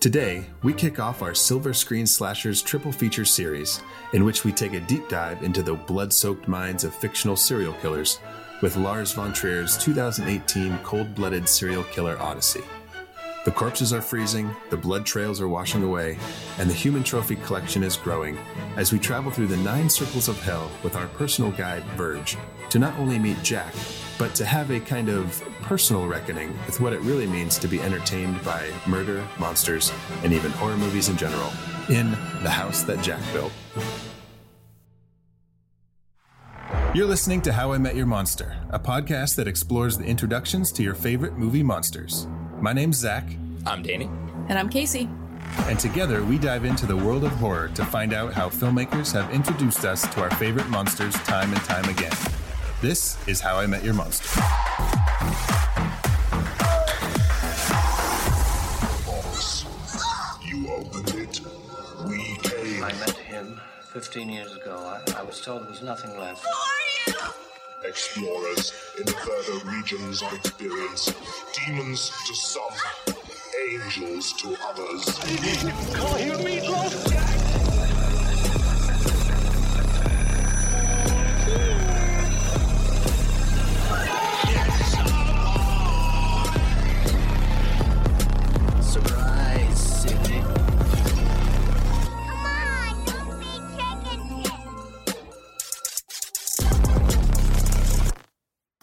Today, we kick off our Silver Screen Slashers triple feature series, in which we take a deep dive into the blood soaked minds of fictional serial killers with Lars von Trier's 2018 cold blooded serial killer odyssey. The corpses are freezing, the blood trails are washing away, and the human trophy collection is growing as we travel through the nine circles of hell with our personal guide, Verge, to not only meet Jack, but to have a kind of personal reckoning with what it really means to be entertained by murder, monsters, and even horror movies in general in The House That Jack Built. You're listening to How I Met Your Monster, a podcast that explores the introductions to your favorite movie monsters. My name's Zach, I'm Danny. And I'm Casey. and together we dive into the world of horror to find out how filmmakers have introduced us to our favorite monsters time and time again. This is How I Met Your Monster. You opened it. We came. I met him 15 years ago. I, I was told there was nothing left. Who are you? Explorers in the further regions of experience. Demons to some, angels to others. Surprise,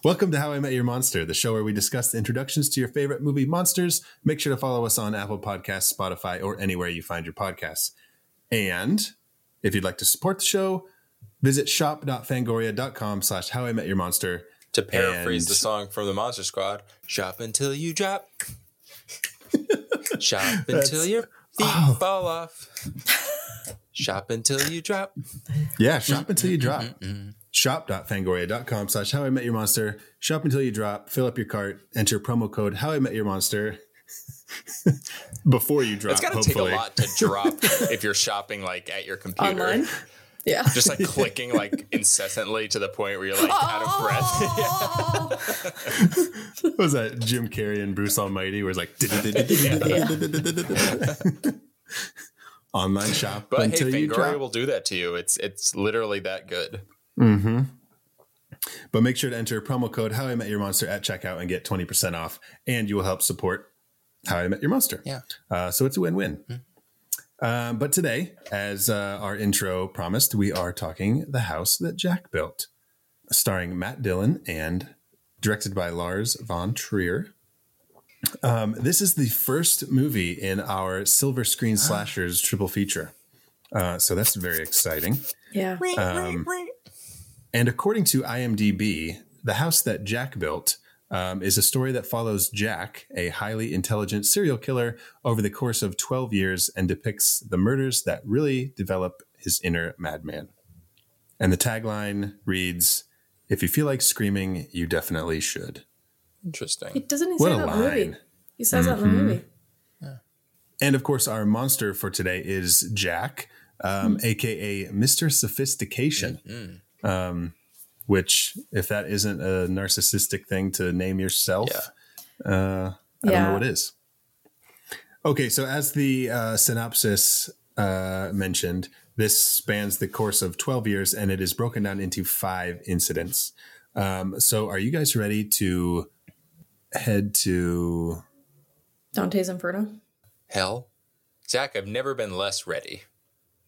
Welcome to How I Met Your Monster, the show where we discuss the introductions to your favorite movie monsters. Make sure to follow us on Apple Podcasts, Spotify, or anywhere you find your podcasts. And if you'd like to support the show, visit shop.fangoria.com slash how I met your monster. To paraphrase And- the song from the Monster Squad, shop until you drop. shop until your feet Oh. fall off. shop until you drop. Yeah, shop until you drop. Shop.fangoria.com slash how I met your monster. Shop until you drop, fill up your cart, enter promo code how I met your monster before you drop. It's got to take a lot to drop if you're shopping like at your computer. Online. Yeah. Just like clicking like incessantly to the point where you're like out of breath. What was that Jim Carrey and Bruce Almighty where it's like online shop But hey, until you Fangoria drop. will do that to you. It's it's literally that good. But make sure to enter promo code How I Met Your Monster at checkout and get 20% off, and you will help support How I Met Your Monster. Yeah. Uh, so it's a win win. Um, but today, as uh, our intro promised, we are talking The House That Jack Built, starring Matt Dillon and directed by Lars von Trier. Um, this is the first movie in our Silver Screen Slashers triple feature. Uh, so that's very exciting. Yeah. Um, and according to IMDb, the house that Jack built um, is a story that follows Jack, a highly intelligent serial killer, over the course of 12 years and depicts the murders that really develop his inner madman. And the tagline reads If you feel like screaming, you definitely should. Interesting. It doesn't he What say a that in the movie? line. Mm-hmm. He says that in the movie. And of course, our monster for today is Jack, um, aka Mr. Sophistication. Um, which, if that isn't a narcissistic thing to name yourself, uh, I don't Yeah. know what is. Okay, so as the uh, synopsis uh, mentioned, this spans the course of 12 years and it is broken down into five incidents. Um, so, are you guys ready to head to Dante's Inferno. Hell, Zach, I've never been less ready.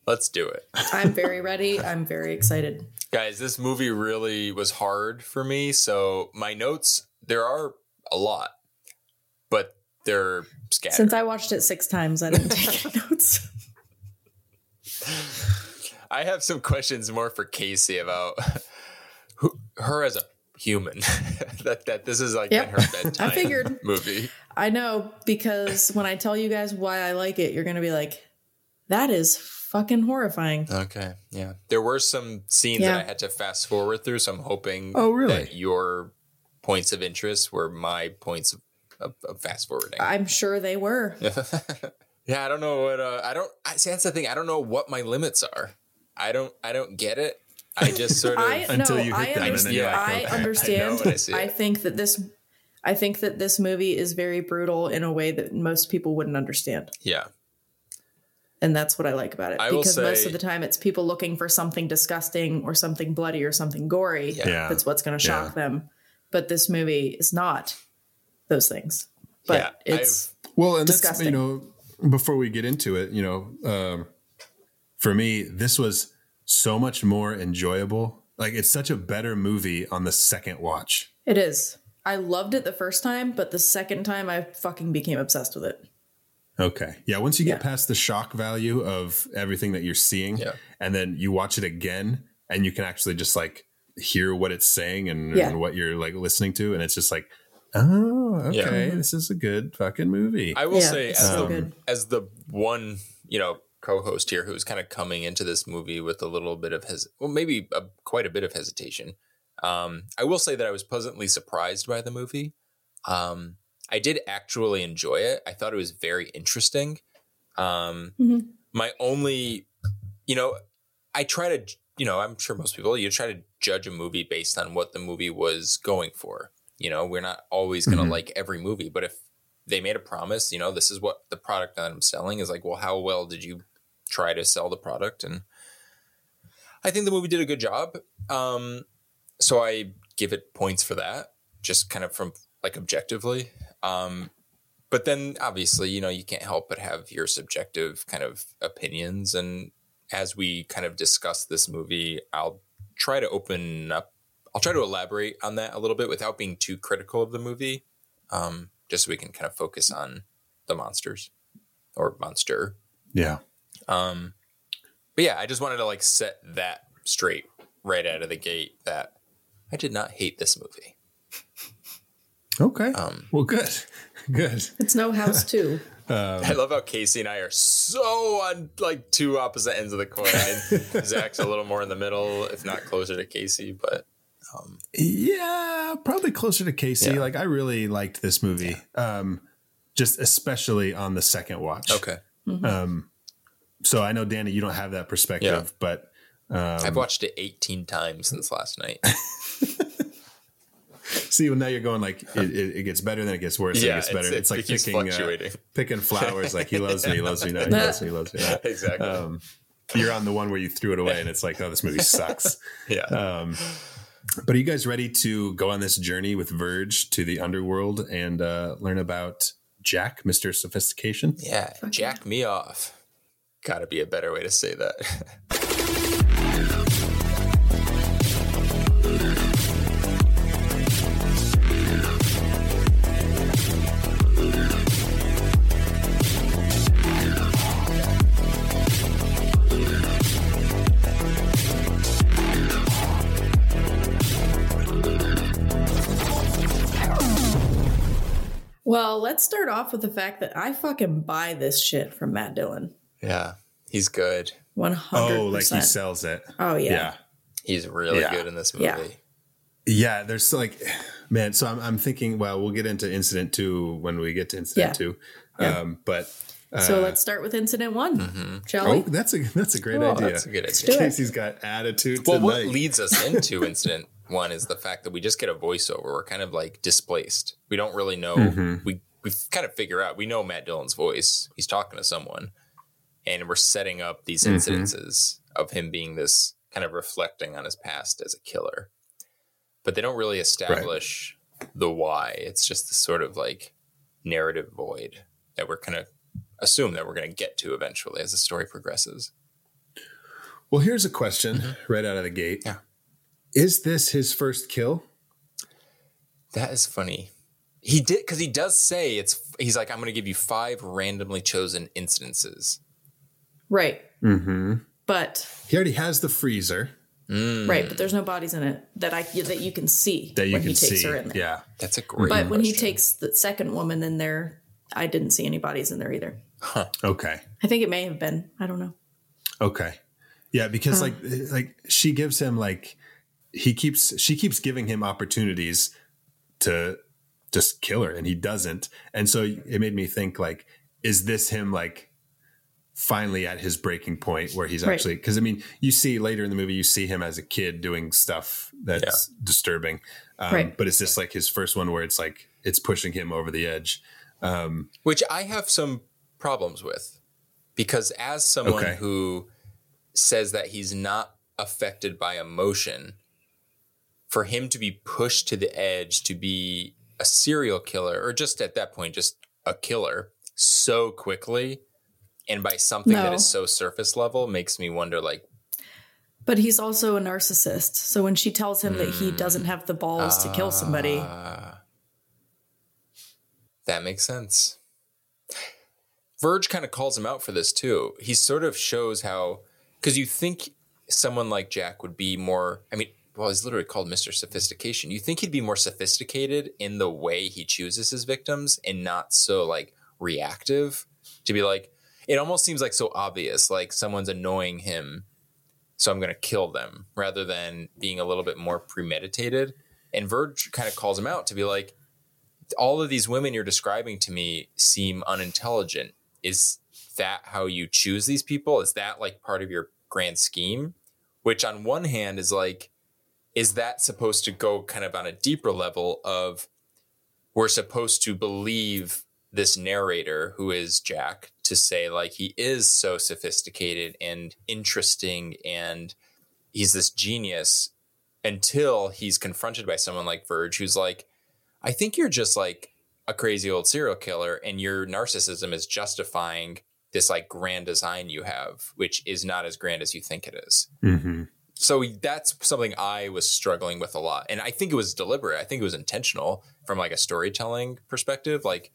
Let's do it. I'm very ready. I'm very excited. Guys, this movie really was hard for me. So my notes, there are a lot, but they're scattered. Since I watched it six times, I didn't take any notes. I have some questions more for Casey about who, her as a human. that that this is like Yep. in her bedtime I figured. movie. I know because when I tell you guys why I like it, you're going to be like, that is fucking horrifying. Okay, yeah. There were some scenes Yeah. that I had to fast forward through, so I'm hoping Oh, really? that your points of interest were my points of, of, of fast forwarding. I'm sure they were. yeah, I don't know what uh, I don't. I see. That's the thing. I don't know what my limits are. I don't. I don't get it. I just sort of. I Until no, you hit I, them, and understand. then I okay. Understand. when I I think that this, I think that this movie is very brutal in a way that most people wouldn't understand. yeah, And that's what I like about it. I will because most of the time it's people looking for something disgusting or something bloody or something gory. Yeah. That's what's going to shock Yeah. them. But this movie is not those things. But Yeah, it's Well, and that's Disgusting. you know before we get into it, you know, um, for me, this was so much more enjoyable. Like it's such a better movie on the second watch. it is. I loved it the first time, but the second time I fucking became obsessed with it. Okay. Yeah. Once you get Yeah. past the shock value of everything that you're seeing, Yeah. and then you watch it again, and you can actually just like hear what it's saying and, Yeah. and what you're like listening to, and it's just like, oh, okay, Yeah. this is a good fucking movie. I will Yeah, say, as, so the, good. as the one, you know, co-host here who's kind of coming into this movie with a little bit of his, well, maybe a, quite a bit of hesitation. Um, I will say that I was pleasantly surprised by the movie. Um, I did actually enjoy it. I thought it was very interesting. Um, Mhm. My only, you know, I try to, you know, I'm sure most people, you try to judge a movie based on what the movie was going for. You know, we're not always going to Mhm. like every movie, but if they made a promise, you know, this is what the product that I'm selling is like, well, how well did you try to sell the product? And I think the movie did a good job. Um, so I give it points for that, just kind of from like objectively. Um, but then obviously, you know, you can't help but have your subjective kind of opinions. And as we kind of discuss this movie, I'll try to open up, I'll try to elaborate on that a little bit without being too critical of the movie, um, just so we can kind of focus on the monsters or monster. yeah. Um, but yeah, I just wanted to like set that straight right out of the gate that I did not hate this movie. Okay. Um, well, good. Good. It's no house too. Um, I love how Casey and I are so on like two opposite ends of the coin. And Zach's a little more in the middle, if not closer to Casey. But um, Yeah, probably closer to Casey. Yeah. Like I really liked this movie. Um just especially on the second watch. okay, mm-hmm. um, So I know Danny you don't have that perspective, Yeah. but I've watched it 18 times since last night. see well, now you're going like it, it, it gets better then it gets worse, then Yeah, it gets better. it It's, like picking uh, picking flowers like he loves me, he loves me not, he loves me, he loves me not. exactly. Um you're on the one where you threw it away and it's like, oh, this movie sucks. yeah. Um, but are you guys ready to go on this journey with Verge to the underworld and uh, learn about Jack, Mr. Sophistication? yeah. Jack me off. Gotta be a better way to say that. Well, let's start off with the fact that I fucking buy this shit from Matt Dillon. yeah. He's good. One hundred Oh, like he sells it. Oh yeah. Yeah. He's really Yeah. good in this movie. Yeah. Yeah, there's like, man. So I'm, I'm thinking. Well, we'll get into incident two when we get to incident Yeah. two. Yeah. Um, but So let's start with incident one, shall oh, that's a that's a great Oh, idea. That's a good idea. Casey's got attitude Well, what leads us into incident one is the fact that we just get a voiceover. We're kind of like displaced. We don't really know. Mm-hmm. We we kind of figure out. We know Matt Dillon's voice. He's talking to someone, and we're setting up these Mm-hmm. incidences of him being this kind of reflecting on his past as a killer. But they don't really establish the why. It's just this sort of like narrative void that we're kind of assume that we're going to get to eventually as the story progresses. well, here's a question right out of the gate. Yeah. Is this his first kill? That is funny. He did because he does say it's. He's like, I'm going to give you five randomly chosen instances. Right. Mm-hmm. But He already has the freezer right, but there's no bodies in it that I that you can see that you when can he takes see. her in there. Yeah. That's a great. But when he takes the second woman in there, I didn't see any bodies in there either. Okay. I think it may have been. I don't know. Okay. Yeah, because like like she gives him like he keeps she keeps giving him opportunities to just kill her and he doesn't. And so it made me think like is this him like finally at his breaking point where he's Right. actually because I mean you see later in the movie you see him as a kid doing stuff that's disturbing. Um, Right. but it's just like his first one where it's like it's pushing him over the edge. Um which I have some problems with. because as someone Okay. who says that he's not affected by emotion, for him to be pushed to the edge to be a serial killer, or just at that point, just a killer so quickly and by something that No. is so surface level makes me wonder like But he's also a narcissist. So when she tells him that he doesn't have the balls to kill somebody, Ah. that makes sense. Verge kind of calls him out for this too. He sort of shows how, because you think someone like Jack would be more, I mean, well, he's literally called Mr. Sophistication. You think he'd be more sophisticated in the way he chooses his victims and not so like reactive to be like, it almost seems like so obvious, like someone's annoying him, so I'm going to kill them rather than being a little bit more premeditated. And Verge kind of calls him out to be like, all of these women you're describing to me seem unintelligent. Is that how you choose these people? Is that like part of your grand scheme? Which, on one hand, is like, is that supposed to go kind of on a deeper level of we're supposed to believe this narrator who is Jack to say like he is so sophisticated and interesting and he's this genius until he's confronted by someone like Verge who's like I think you're just like a crazy old serial killer and your narcissism is justifying this like grand design you have which is not as grand as you think it is. hmm So that's something I was struggling with a lot and I think it was deliberate. I think it was intentional from like a storytelling perspective like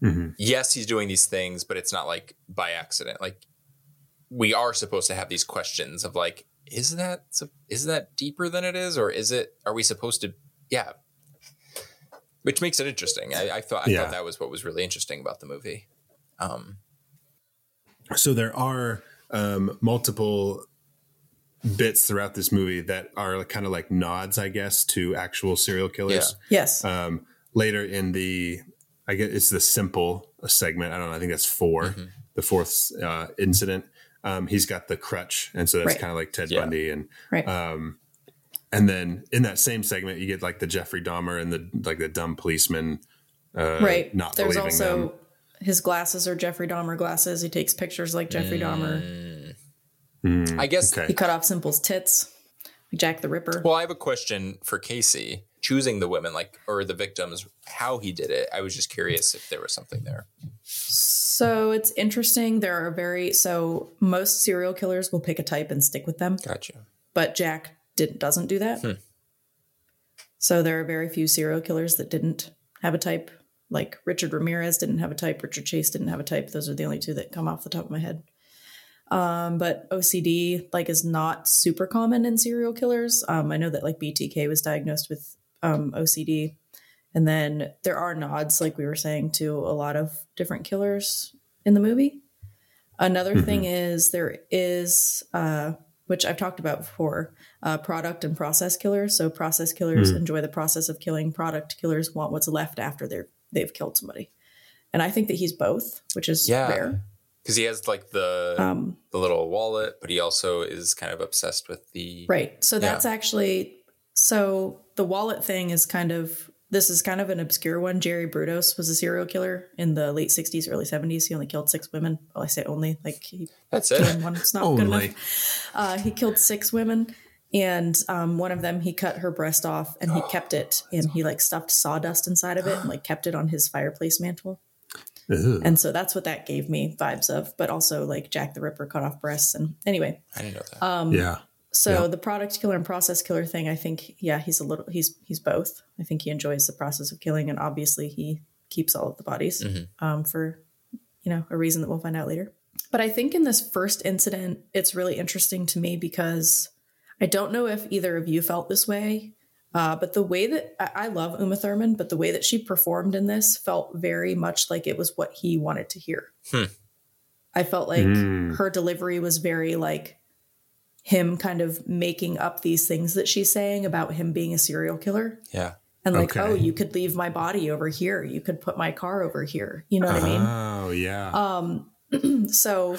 hmm yes, he's doing these things, but it's not like by accident. Like we are supposed to have these questions of like, is that is that deeper than it is, or is it? Are we supposed to? Yeah, which makes it interesting. I, I thought I Yeah. thought that was what was really interesting about the movie. Um, So there are um, multiple bits throughout this movie that are kind of like nods, I guess, to actual serial killers. yes. Um, later in the, I guess it's the simple segment. I don't know. I think that's 4 Mm-hmm. the fourth uh, incident. Um, he's got the crutch, and so that's Right. kind of like Ted Yeah. Bundy, and right. um, and then in that same segment, you get like the Jeffrey Dahmer and the like the dumb policeman, uh, right. not There's believing also them. his glasses are Jeffrey Dahmer glasses. He takes pictures like Jeffrey Dahmer. Mm, I guess. okay. He cut off Simple's tits, like Jack the Ripper. Well, I have a question for Casey. Choosing the women, like or the victims, how he did it. I was just curious if there was something there. So it's interesting. There are very so most serial killers will pick a type and stick with them, Gotcha. but Jack did, doesn't do that. Hmm. So there are very few serial killers that didn't have a type. Like Richard Ramirez didn't have a type. Richard Chase didn't have a type. Those are the only two that come off the top of my head. Um, but OCD like is not super common in serial killers. Um, I know that like BTK was diagnosed with um, OCD, and then there are nods, like we were saying, to a lot of different killers in the movie. Another thing is there is, uh, which I've talked about before, uh, product and process killers. So process killers enjoy the process of killing. Product killers want what's left after they're they've killed somebody. And I think that he's both, which is Yeah. rare. Because he has like the Um, the little wallet, but he also is kind of obsessed with the Right. So that's actually so the wallet thing is kind of this is kind of an obscure one. Jerry Brudos was a serial killer in the late 60s, early 70s. He only killed six women. Well, I say only, like he That's killing it. one. It's not good enough. Uh, he killed six women, and um, one of them he cut her breast off and he kept it, and he like stuffed sawdust inside of it and like kept it on his fireplace mantle. Ugh. And so that's what that gave me vibes of, but also like Jack the Ripper cut off breasts. And anyway, I didn't know that. um, yeah. so Yeah. the product killer and process killer thing, I think, yeah, he's a little, he's he's both. I think he enjoys the process of killing, and obviously he keeps all of the bodies um, for, you know, a reason that we'll find out later. But I think in this first incident, it's really interesting to me because I don't know if either of you felt this way, uh, but the way that I, I love Uma Thurman, but the way that she performed in this felt very much like it was what he wanted to hear. Hmm. I felt like Mm. her delivery was very like him kind of making up these things that she's saying about him being a serial killer yeah. and like Okay. oh you could leave my body over here you could put my car over here you know what i mean Oh yeah. um so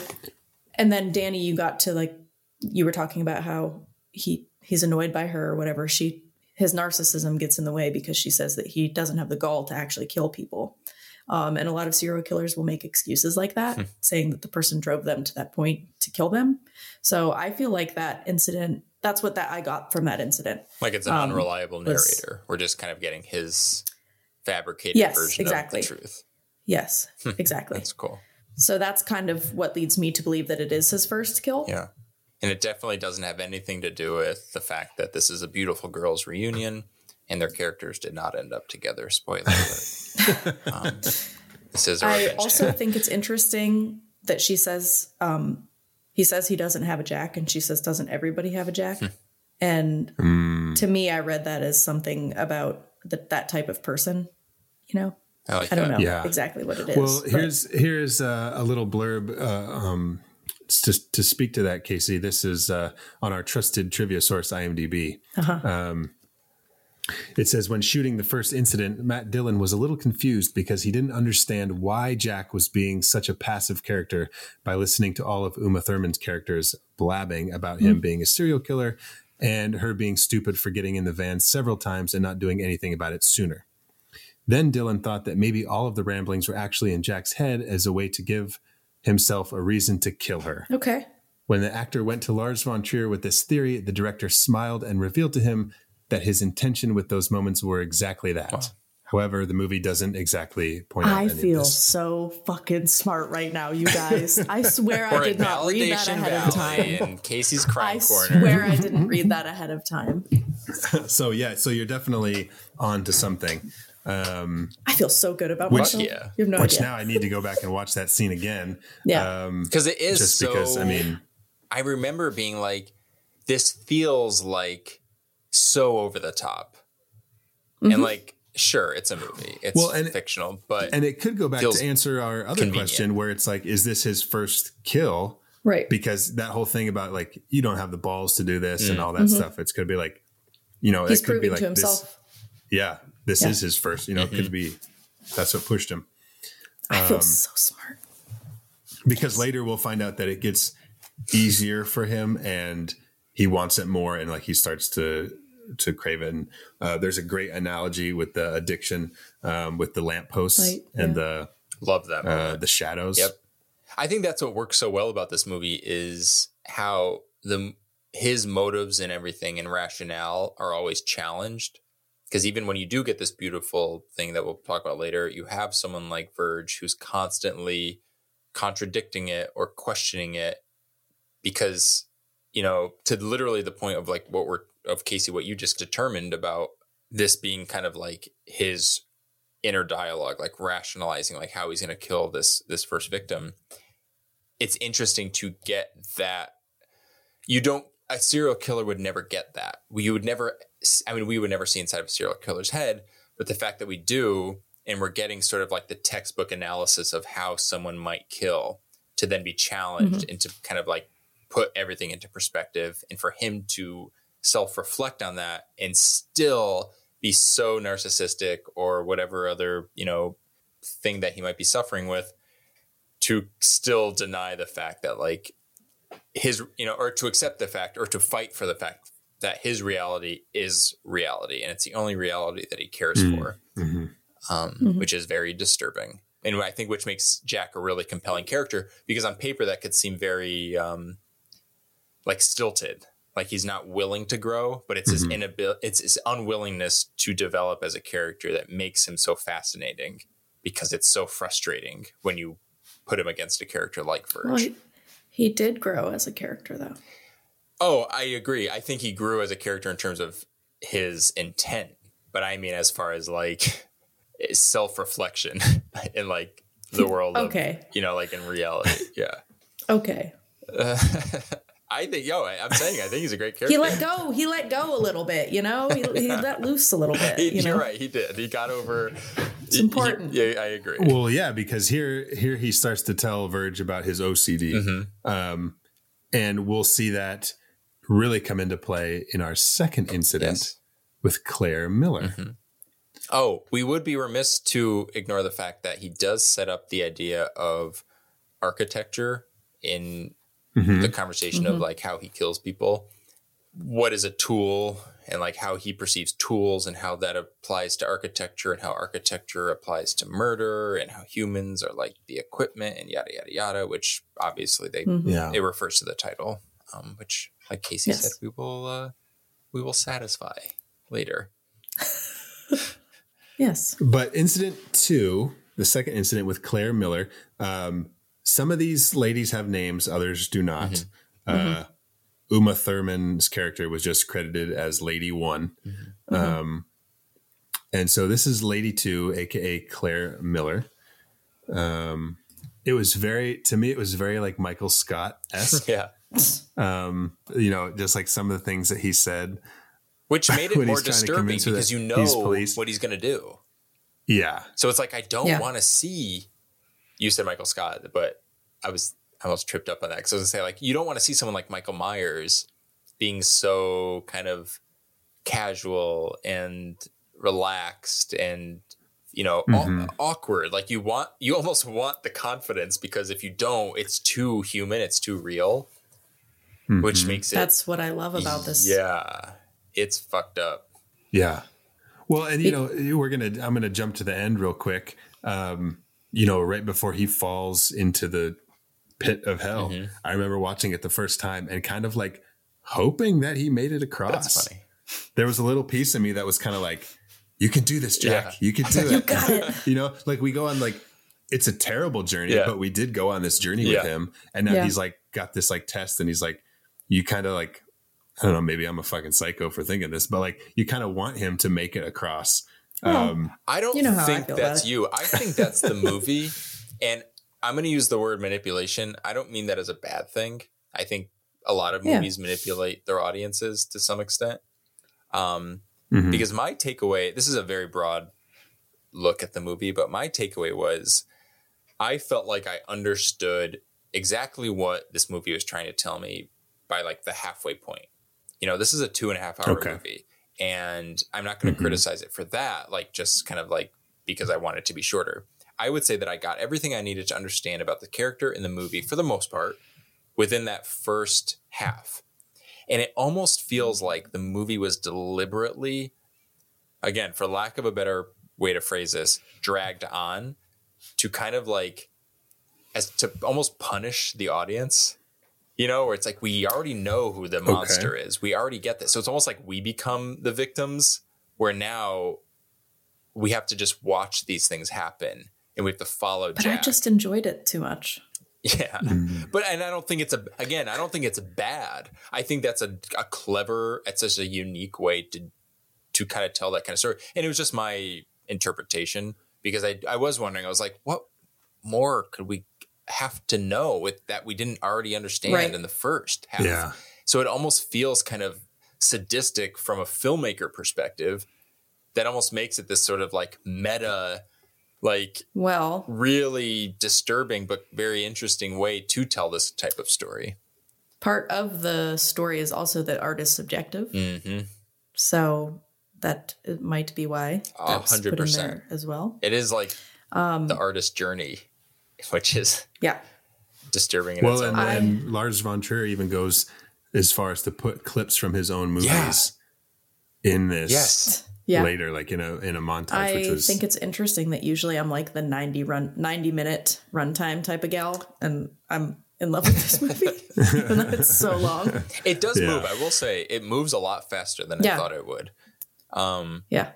and then danny you got to like you were talking about how he he's annoyed by her or whatever she his narcissism gets in the way because she says that he doesn't have the gall to actually kill people Um, and a lot of serial killers will make excuses like that, saying that the person drove them to that point to kill them. So I feel like that incident, that's what that I got from that incident. Like it's an Um, unreliable narrator. We're just kind of getting his fabricated Yes, version exactly. of the truth. Yes, exactly. That's cool. so that's kind of what leads me to believe that it is his first kill. Yeah. And it definitely doesn't have anything to do with the fact that this is a beautiful girls' reunion and their characters did not end up together. Spoiler alert. um, this is a I revenge also tale. think it's interesting that she says um, he says he doesn't have a jack, and she says, "Doesn't everybody have a jack?" Hmm. and to me, I read that as something about the, that type of person. You know, I, like I don't that. know Yeah. exactly what it is. Well, but- here's here's uh, a little blurb uh, um, to to speak to that, Casey. This is uh, on our trusted trivia source, IMDb. Um, it says when shooting the first incident, Matt Dillon was a little confused because he didn't understand why Jack was being such a passive character by listening to all of Uma Thurman's characters blabbing about him being a serial killer and her being stupid for getting in the van several times and not doing anything about it sooner. Then Dillon thought that maybe all of the ramblings were actually in Jack's head as a way to give himself a reason to kill her. okay. When the actor went to Lars von Trier with this theory, the director smiled and revealed to him that his intention with those moments were exactly that. However, the movie doesn't exactly point out I any of feel this. so fucking smart right now, you guys. I swear I did not read that Validation ahead of time. in Casey's I corner. I swear I didn't read that ahead of time. So yeah, so you're definitely on to something. Um, I feel so good about Which- myself. yeah. You have no which idea. now I need to go back and watch that scene again. Yeah. Um, Because it is just so, because I mean, I remember being like, this feels like so over the top. Mm-hmm. And like, sure, it's a movie, it's Well, and- fictional, but and it could go back to answer our other convenient. question where it's like, is this his first kill? right. because that whole thing about like you don't have the balls to do this and all that stuff it's going to be like you know Mm-hmm. He's it could be proving like to this himself. yeah this Yeah. is his first you know it could be that's what pushed him I um, feel so smart. because later we'll find out that it gets easier for him and he wants it more and like he starts to to crave it and uh, there's a great analogy with the addiction um, with the lampposts Right, and yeah. the love that. uh, the shadows Yep. I think that's what works so well about this movie is how the his motives and everything and rationale are always challenged. Because even when you do get this beautiful thing that we'll talk about later, you have someone like Verge who's constantly contradicting it or questioning it because you know to literally the point of like what we're of Casey what you just determined about this being kind of like his inner dialogue like rationalizing like how he's going to kill this this first victim. It's interesting to get that. You don't a serial killer would never get that. We would never i mean we would never see inside of a serial killer's head but the fact that we do and we're getting sort of like the textbook analysis of how someone might kill to then be challenged mm-hmm. and to kind of like put everything into perspective and for him to self-reflect on that and still be so narcissistic or whatever other you know thing that he might be suffering with to still deny the fact that like his you know or to accept the fact or to fight for the fact that his reality is reality and it's the only reality that he cares for um, which is very disturbing. And i think which makes jack a really compelling character because on paper that could seem very um, like stilted. Like he's not willing to grow but it's his inability it's his unwillingness to develop as a character that makes him so fascinating because it's so frustrating when you put him against a character like Verge. Well, he, did grow as a character, though. Oh, I agree. I think he grew as a character in terms of his intent, but I mean as far as like self reflection in like the world Okay. of you know, like in reality. Yeah. Okay. I think yo, I, I'm saying I think he's a great character. He let go. He let go a little bit, you know? He, he let loose a little bit. He- You know? You're right. He did. He got over. It's important. yeah, I agree. Well, yeah, because here here he starts to tell Verge about his OCD, Mm-hmm. um, and we'll see that really come into play in our second incident Yes. with Claire Miller. Mm-hmm. Oh, we would be remiss to ignore the fact that he does set up the idea of architecture in Mm-hmm. the conversation of like how he kills people. what is a tool and like how he perceives tools and how that applies to architecture and how architecture applies to murder and how humans are like the equipment and yada yada yada which obviously they Mhm. Yeah. it refers to the title um, which like casey Yes. said we will uh, we will satisfy later Yes. But incident two, the second incident with Claire Miller, um, some of these ladies have names, others do not. Uh, Uma Thurman's character was just credited as Lady One. Um, and so this is Lady Two, aka Claire Miller. Um, it was very, to me, it was very like Michael Scott esque. yeah um, you know, just like some of the things that he said. which made it more he's trying to disturbing because you know police. what he's going to do Yeah. So it's like I don't Yeah. want to see. You said Michael Scott, but I was I almost tripped up on that because I was gonna say like you don't want to see someone like Michael Myers being so kind of casual and relaxed and you know aw- Mhm. awkward. Like you want you almost want the confidence because if you don't, it's too human, it's too real, which Mhm. makes it That's what I love about this. Yeah, it's fucked up. Yeah. Well, and you know, we're gonna. I'm gonna jump to the end real quick. Um, you know, right before he falls into the pit of hell, Mhm. I remember watching it the first time and kind of like hoping that he made it across. That's funny. There was a little piece of me that was kind of like, "You can do this, Jack. Yeah. You can do it. You got it. you know, like we go on like it's a terrible journey, Yeah. but we did go on this journey Yeah. with him, and now Yeah. he's like got this like test, and he's like, you kind of like, I don't know, maybe I'm a fucking psycho for thinking this, but like you kind of want him to make it across. Well, Um, I don't You know I think that's you. I think that's the movie. and I'm going to use the word manipulation. I don't mean that as a bad thing. I think a lot of Yeah. movies manipulate their audiences to some extent. Um, mhm. because my takeaway, this is a very broad look at the movie, but my takeaway was I felt like I understood exactly what this movie was trying to tell me by like the halfway point. You know, this is a two and a half hour Okay. movie, and I'm not going to Mhm. criticize it for that, like just kind of like because I want it to be shorter. I would say that I got everything I needed to understand about the character in the movie for the most part within that first half. And it almost feels like the movie was deliberately, again, for lack of a better way to phrase this, dragged on to kind of like as to almost punish the audience. You know, where it's like we already know who the monster is. We already get this. So it's almost like we become the victims where now we have to just watch these things happen and we have to follow But Jack. I just enjoyed it too much. Yeah. Mm-hmm. But and I don't think it's a again, I don't think it's bad. I think that's a, a clever, it's such a unique way to to kind of tell that kind of story. And it was just my interpretation because I I was wondering, I was like, what more could we have to know with that we didn't already understand Right. in the first half? yeah, So it almost feels kind of sadistic from a filmmaker perspective that almost makes it this sort of like meta like Well, really disturbing but very interesting way to tell this type of story. part of the story is also that art is subjective. Mm-hmm. So that it might be why A that's hundred put in percent. there as well. It is like Um, the artist's journey, which is yeah. disturbing in well, its own and, way. and Lars von Trier even goes as far as to put clips from his own movies in this Yes. Yeah. later, like in a in a montage, which I was think it's interesting that usually I'm like the 90 run 90 minute runtime type of gal and I'm in love with this movie even it's so long. It does Yeah. move. I will say it moves a lot faster than I thought it would. Um, Yeah.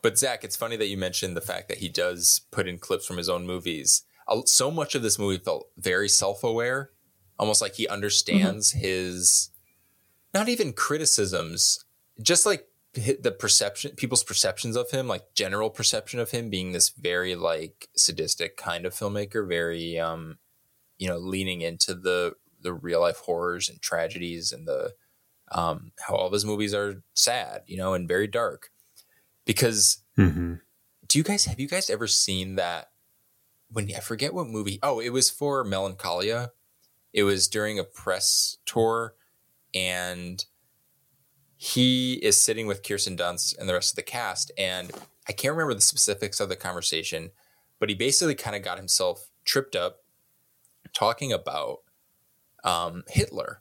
But Zach, it's funny that you mentioned the fact that he does put in clips from his own movies. So much of this movie felt very self-aware, almost like he understands his not even criticisms, just like hi- the perception, people's perceptions of him, like general perception of him being this very like sadistic kind of filmmaker, very um, you know, leaning into the the real life horrors and tragedies and the um, how all of his movies are sad, you know, and very dark. Because Mhm. do you guys have you guys ever seen that when I forget what movie? Oh, it was for Melancholia. It was during a press tour and he is sitting with Kirsten Dunst and the rest of the cast and I can't remember the specifics of the conversation, but he basically kind of got himself tripped up talking about um, Hitler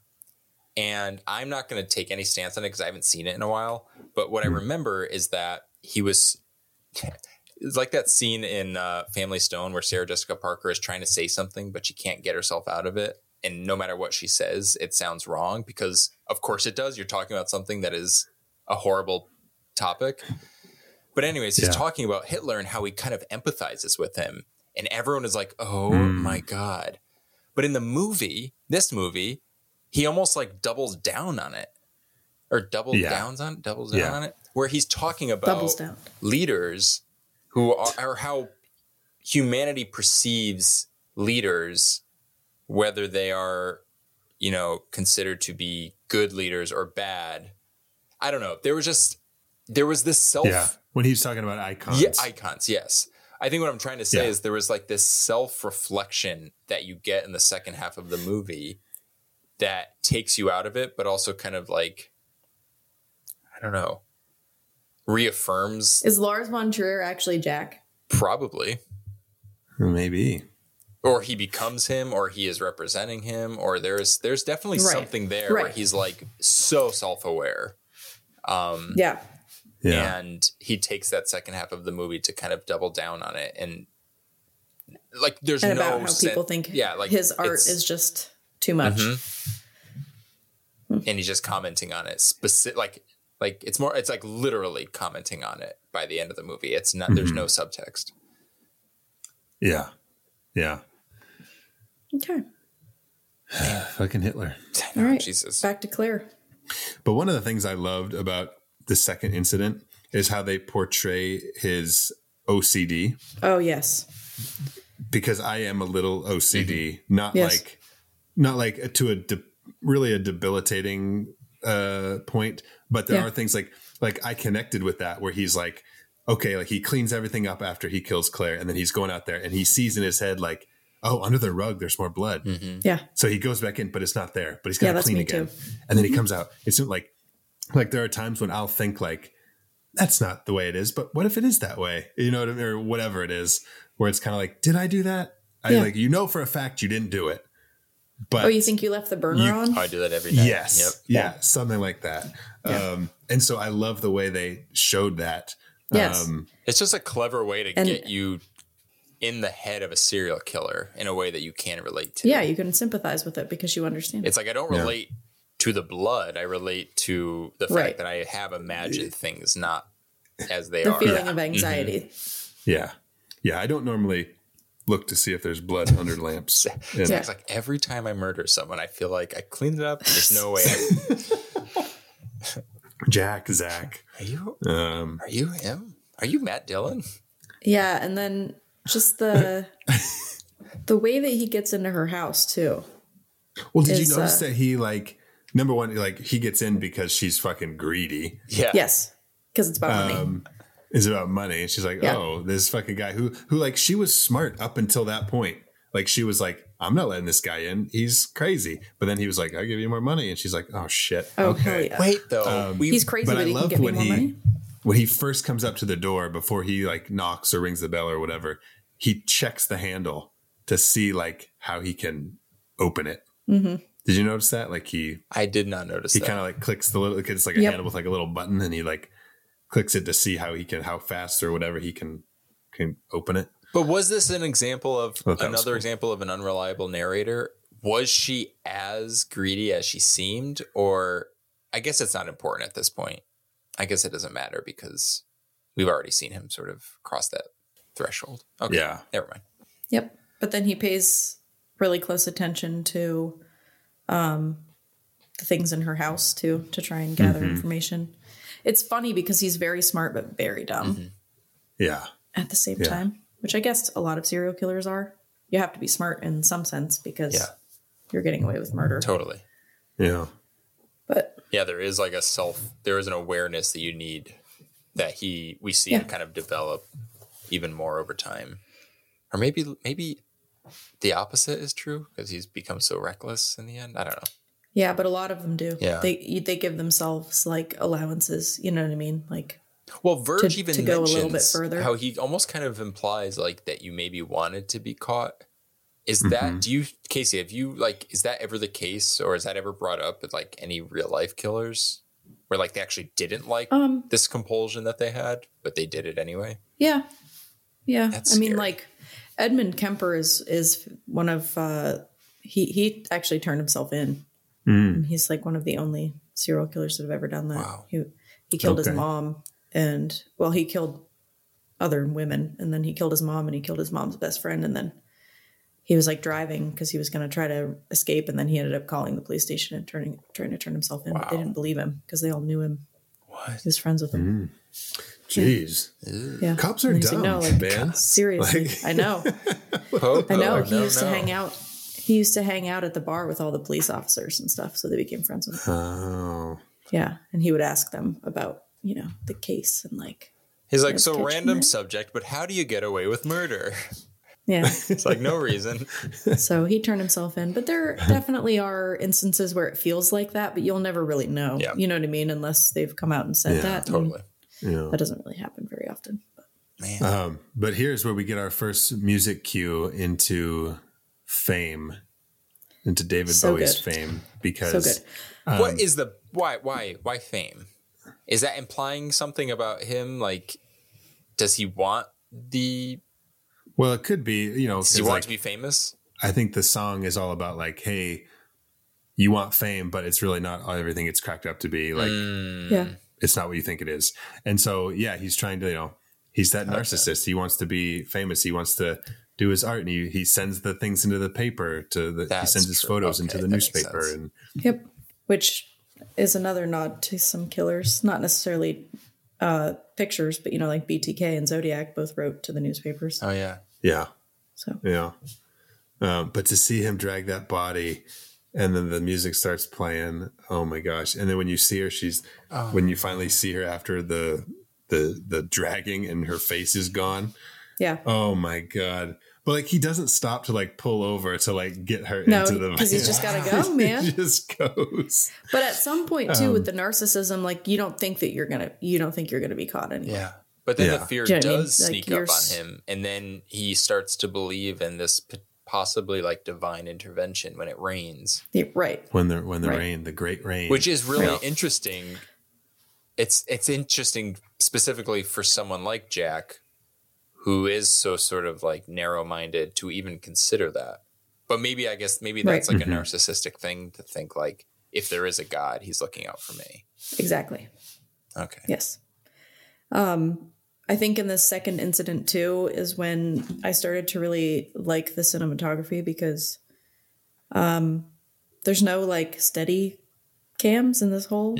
And I'm not going to take any stance on it because I haven't seen it in a while. But what I remember is that he was. It's like that scene in uh, Family Stone where Sarah Jessica Parker is trying to say something, but she can't get herself out of it. And no matter what she says, it sounds wrong because, of course, it does. You're talking about something that is a horrible topic. But, anyways, he's Yeah. talking about Hitler and how he kind of empathizes with him. And everyone is like, oh Hmm. my God. But in the movie, this movie, he almost like doubles down on it or double Yeah. downs on doubles down Yeah. on it, where he's talking about leaders who are, or how humanity perceives leaders, whether they are, you know, considered to be good leaders or bad. I don't know. There was just there was this self Yeah. When he's talking about icons. yeah, icons, yes. I think what I'm trying to say Yeah. is there was like this self reflection that you get in the second half of the movie that takes you out of it, but also kind of like, I don't know, reaffirms Is Lars von Trier actually Jack? probably, Maybe. Or he becomes him, or he is representing him, or there's there's definitely Right. something there where he's like so self aware. Um, Yeah. Yeah. and he takes that second half of the movie to kind of double down on it and like there's And no about how sen- people think yeah like his art is just too much. Mhm. and he's just commenting on it specific like like it's more it's like literally commenting on it by the end of the movie it's not there's no subtext Yeah. Yeah. Okay. Fucking Hitler. All right. jesus Back to Claire. But one of the things I loved about the second incident is how they portray his OCD Oh yes. because I am a little OCD, not Yes. like not like to a de- really a debilitating uh point, but there Yeah. are things like like I connected with that where he's like okay, like he cleans everything up after he kills Claire and then he's going out there and he sees in his head like oh, under the rug there's more blood. Yeah. So he goes back in, but it's not there. But he's got Yeah, to that's clean again. too. And then he comes out. It's like like there are times when I'll think like that's not the way it is, but what if it is that way? You know what I mean? Or whatever it is, where it's kind of like, did I do that? I Yeah. like you know for a fact you didn't do it. But Oh, you think you left the burner You- on? I do that every day yes. yep Yeah, something like that. Um and so I love the way they showed that. Yes. Um it's just a clever way to And- get you in the head of a serial killer in a way that you can relate to yeah, you can sympathize with it because you understand. It's like I don't Yeah. relate to the blood. I relate to the fact Right. that I have imagined things not as they the are. feeling of anxiety. yeah. Yeah, I don't normally look to see if there's blood under lamps. And- It's like every time I murder someone, I feel like I cleaned it up. There's no way. I, Jack, Zach. are you? Um Are you him? Are you Matt Dillon? Yeah, and then just the the way that he gets into her house too. Well, did is, you notice uh, that he like number one, like he gets in because she's fucking greedy. Yeah. Yes, because it's about money. Um, is about money. And she's like, Yeah. oh, this fucking guy who who like she was smart up until that point. Like she was like, I'm not letting this guy in. He's crazy. But then he was like, I'll give you more money. And she's like, oh shit. Oh okay. yeah! Wait though. we He's crazy, But but, I he can loved get me when more he money. when he first comes up to the door before he like knocks or rings the bell or whatever, he checks the handle to see like how he can open it. Mm-hmm. Did you notice that? Like he I did not notice he kind of like clicks the little it's like a Yep. handle with like a little button and he like clicks it to see how he can how fast or whatever he can can open it but was this an example of Well, that was another cool. example of an unreliable narrator? Was she as greedy as she seemed, or I guess it's not important at this point. I guess it doesn't matter because we've already seen him sort of cross that threshold. Okay, Yeah. never mind. Yep. But then he pays really close attention to um, the things in her house too to try and gather Mm-hmm. information. It's funny because he's very smart but very dumb yeah at the same Yeah. time, which I guess a lot of serial killers are. You have to be smart in some sense because Yeah. you're getting away with murder. Totally. yeah But Yeah, there is like a self. There is an awareness that you need that he we see Yeah. him kind of develop even more over time, or maybe maybe the opposite is true because he's become so reckless in the end. I don't know. yeah, but a lot of them do. Yeah. They they give themselves like allowances, you know what I mean? Like Well, Verge To- even to go a little bit further. how he almost kind of implies like that you maybe wanted to be caught Is that do you Casey? Have you like is that ever the case, or is that ever brought up with like any real life killers, where like they actually didn't like Um, this compulsion that they had, but they did it anyway? Yeah. Yeah. That's I mean, scary. like Edmund Kemper is is one of uh he he actually turned himself in. And he's like one of the only serial killers that have ever done that. Wow. He he killed Okay. his mom and well, he killed other women and then he killed his mom and he killed his mom's best friend and then he was like driving because he was going to try to escape and then he ended up calling the police station and turning trying to turn himself in but they didn't believe him because they all knew him What? he was friends with him Jeez. yeah Cops are dumb, he's dumb, like, man. seriously Like- i know Oh, I know oh, he no, used to hang out. He used to hang out at the bar with all the police officers and stuff, so they became friends with him. Oh. Yeah, and he would ask them about you know the case and like He's like, so random him. subject, but how do you get away with murder? yeah. It's like no reason. so he turned himself in, but there definitely are instances where it feels like that, but you'll never really know. Yeah. You know what I mean? Unless they've come out and said Yeah, that. and Totally. Yeah. That doesn't really happen very often. But Man. Um, but here's where we get our first music cue into fame, into David So Bowie's good. fame, so because good. what is the why why why fame? Is that implying something about him? Like, does he want the? well, it could be, you know, Does he 'cause, want like, to be famous? I think the song is all about like, hey, you want fame, but it's really not everything it's cracked up to be. Like, Mm. Yeah. It's not what you think it is. And so, yeah, he's trying to, you know, he's that narcissist. He wants to be famous. He wants to do his art, and he he sends the things into the paper to the. That's he sends his true. photos Okay, into the newspaper, and Yep. Which is another nod to some killers, not necessarily uh, pictures, but you know, like BTK and Zodiac both wrote to the newspapers. Oh yeah. yeah, So Yeah. Um, but to see him drag that body and then the music starts playing, oh my gosh. And then when you see her, she's oh. when you finally see her after the the the dragging and her face is gone. yeah. Oh my god. But like he doesn't stop to like pull over to like get her No, into the 'cause he's just gotta go, man. he just goes. But at some point too, with um, the narcissism, like you don't think that you're gonna, you don't think you're gonna be caught anymore. Yeah. But then Yeah. the fear Do you know what I mean? does Like, sneak up on him, and then he starts to believe in this p- possibly like divine intervention when it rains, Yeah, right. When the when the Right. rain, the great rain. which is really Yeah. interesting. It's it's interesting specifically for someone like Jack, who is so sort of like narrow minded to even consider that. But maybe I guess maybe that's Right. like a narcissistic thing to think like if there is a God, he's looking out for me. Exactly. Okay. Yes. Um, I think in the second incident too is when I started to really like the cinematography because um, there's no like steady cams in this whole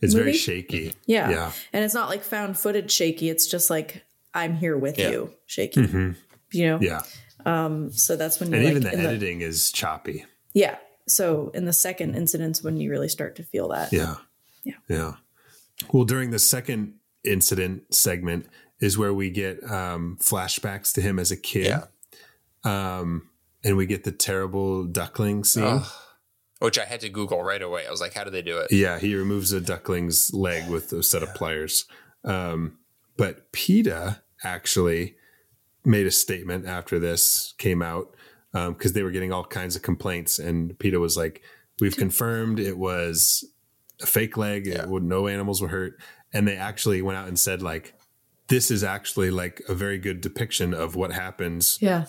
it's very shaky. Yeah. Yeah. And it's not like found footage shaky. It's just like I'm here with Yeah. you shaky. You know? Yeah. Um So that's when you And like even the in editing is choppy. yeah. So in the second incident's when you really start to feel that. Yeah. Yeah. Yeah. Well, during the second incident segment is where we get um, flashbacks to him as a kid. Yeah. Um, and we get the terrible duckling scene. Which I had to Google right away. I was like, how do they do it? Yeah, he removes a duckling's leg with a set of pliers. Um, but PETA actually made a statement after this came out because they were getting all kinds of complaints, and PETA was like, "We've confirmed it was a fake leg. Yeah. It would, no animals were hurt." And they actually went out and said, "Like, this is actually like a very good depiction of what happens." Yeah.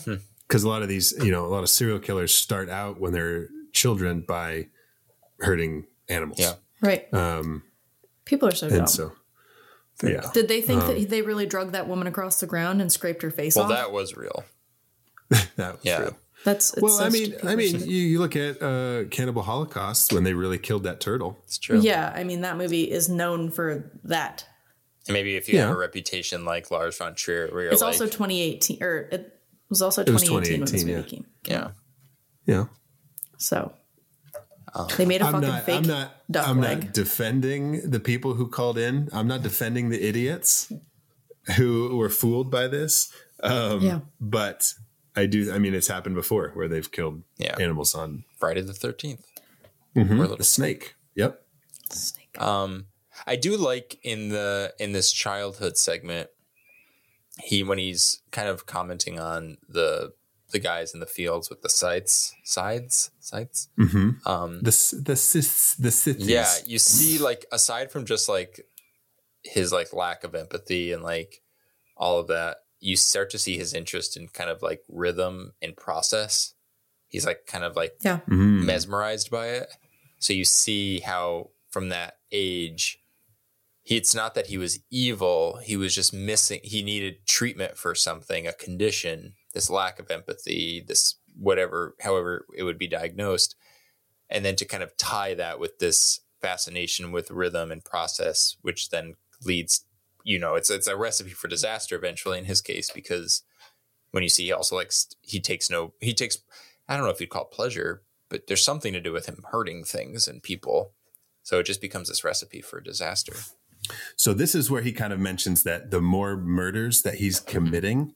Because a lot of these, you know, a lot of serial killers start out when they're children by hurting animals. Yeah. Right. Um, People are so dumb. and so, yeah, Did they think that they really drug that woman across the ground and scraped her face Well, off? Well, that was real. that was Yeah. true. That's it's Well, so I mean. I mean, you, you look at uh, Cannibal Holocaust when they really killed that turtle. It's true. yeah. I mean, that movie is known for that. And maybe if you Yeah. have a reputation like Lars von Trier, where you're It's like, also 2018, or it was also was 2018, when this 2018, movie yeah. came. yeah. Yeah, So they made a I'm fucking not. fake I'm not. duck I'm leg. not defending the people who called in. I'm not defending the idiots who were fooled by this. Um, yeah. But I do. I mean, it's happened before where they've killed Yeah. animals on Friday the 13th. a snake. Yep. Snake. Um, I do like in the in this childhood segment, he when he's kind of commenting on the the guys in the fields with the sights, sides, sights. hmm Um, The the cis the Sithies. yeah, you see, like aside from just like his like lack of empathy and like all of that, you start to see his interest in kind of like rhythm and process. He's like kind of like Yeah. Mhm. mesmerized by it. So you see how from that age, he, it's not that he was evil. He was just missing. He needed treatment for something, a condition, this lack of empathy, this whatever, however it would be diagnosed. And then to kind of tie that with this fascination with rhythm and process, which then leads, you know, it's it's a recipe for disaster eventually in his case because when you see he also likes, he takes no he takes I don't know if you'd call pleasure, but there's something to do with him hurting things and people. So it just becomes this recipe for disaster. So this is where he kind of mentions that the more murders that he's committing,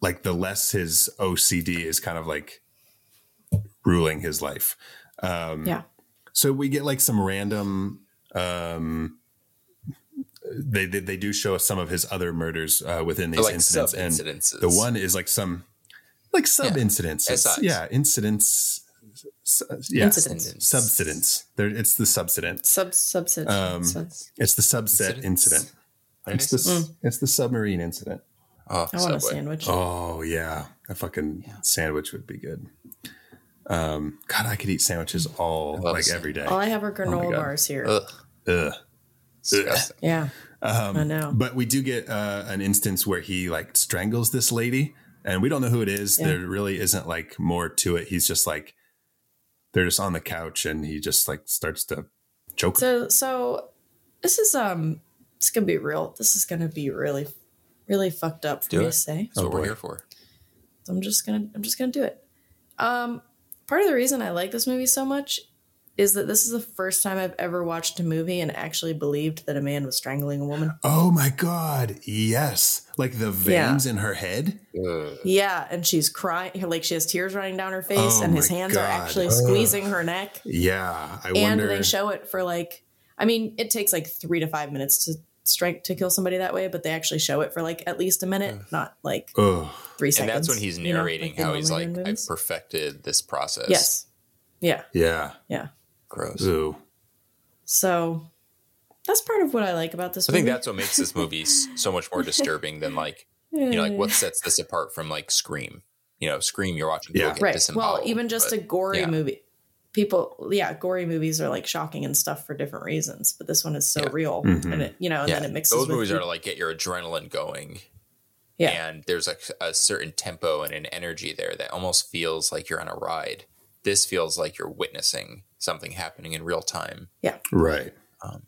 like the less his OCD is kind of like ruling his life. Um, Yeah. So we get like some random. Um, they, they they do show us some of his other murders uh, within these like incidents, and the one is like some like sub incidents. SIs. Yeah, incidents. S- Yeah, Incidents. subsidence. There, it's the subsidence. Sub subset. Um, subs- It's the subset Incidents? incident. It's I the? Mm. it's the submarine incident. oh, I want a sandwich. Oh yeah, a fucking sandwich would be good. Um, God, I could eat sandwiches all like a every day. All I have are granola God. bars here. Ugh, Ugh. disgusting. Yeah. Um, I know. But we do get uh, an instance where he like strangles this lady, and we don't know who it is. Yeah. There really isn't like more to it. He's just like they're just on the couch, and he just like starts to choke. So so this is um it's gonna be real. This is gonna be really really fucked up for Do me it. to say. That's what boy. we're here for. So I'm just gonna I'm just gonna do it. Um part of the reason I like this movie so much is that this is the first time I've ever watched a movie and actually believed that a man was strangling a woman. Oh my god, yes! Like the veins in her head. Ugh. Yeah, and she's crying like she has tears running down her face Oh and his my hands are actually Ugh. squeezing her neck. Yeah, I and wonder. they show it for like i mean it takes like three to five minutes to strike to kill somebody that way but they actually show it for like at least a minute not like Ugh. three And that's when he's you know, narrating like how he's like, I've perfected this process. yes yeah Yeah. yeah Gross. Ooh. so that's part of what i like about this I think that's what makes this movie so much more disturbing than like, you know, like what sets this apart from like Scream. You know, Scream, you're watching people Yeah. get right disemboweled. well even just but- a gory yeah. movie people yeah gory movies are like shocking and stuff for different reasons but this one is so Yeah. real Mhm. and it you know and yeah, then it mixes those with movies the- are like get your adrenaline going. yeah and there's like a certain tempo and an energy there that almost feels like you're on a ride. This feels like you're witnessing something happening in real time. Yeah. Right. Um,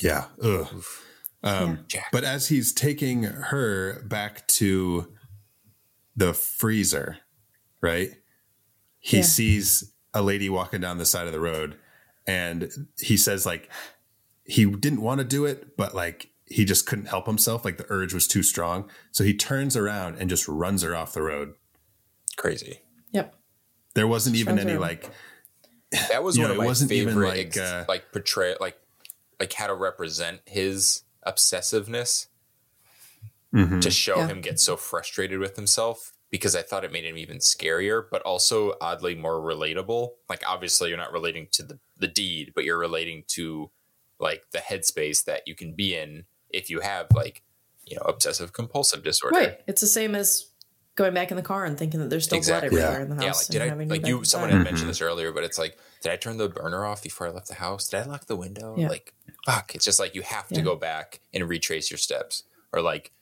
yeah. Ugh. Um, Jack. But as he's taking her back to the freezer, right? He Yeah. sees a lady walking down the side of the road and he says like he didn't want to do it, but like he just couldn't help himself. Like the urge was too strong. So he turns around and just runs her off the road. Crazy. yep There wasn't even Runs any over. like That was You one know, of it my wasn't even favorite like, ex- uh, like portray like like how to represent his obsessiveness mhm. to show Yeah. him get so frustrated with himself because I thought it made him even scarier, but also oddly more relatable. Like obviously you're not relating to the, the deed, but you're relating to like the headspace that you can be in if you have like, you know, obsessive compulsive disorder. Right. It's the same as going back in the car and thinking that there's still Exactly. blood everywhere Yeah. in the house. Yeah, like and did I having like you back someone inside. had mentioned this earlier, but it's like, did I turn the burner off before I left the house? Did I lock the window? Yeah. Like fuck. It's just like you have to Yeah. go back and retrace your steps or like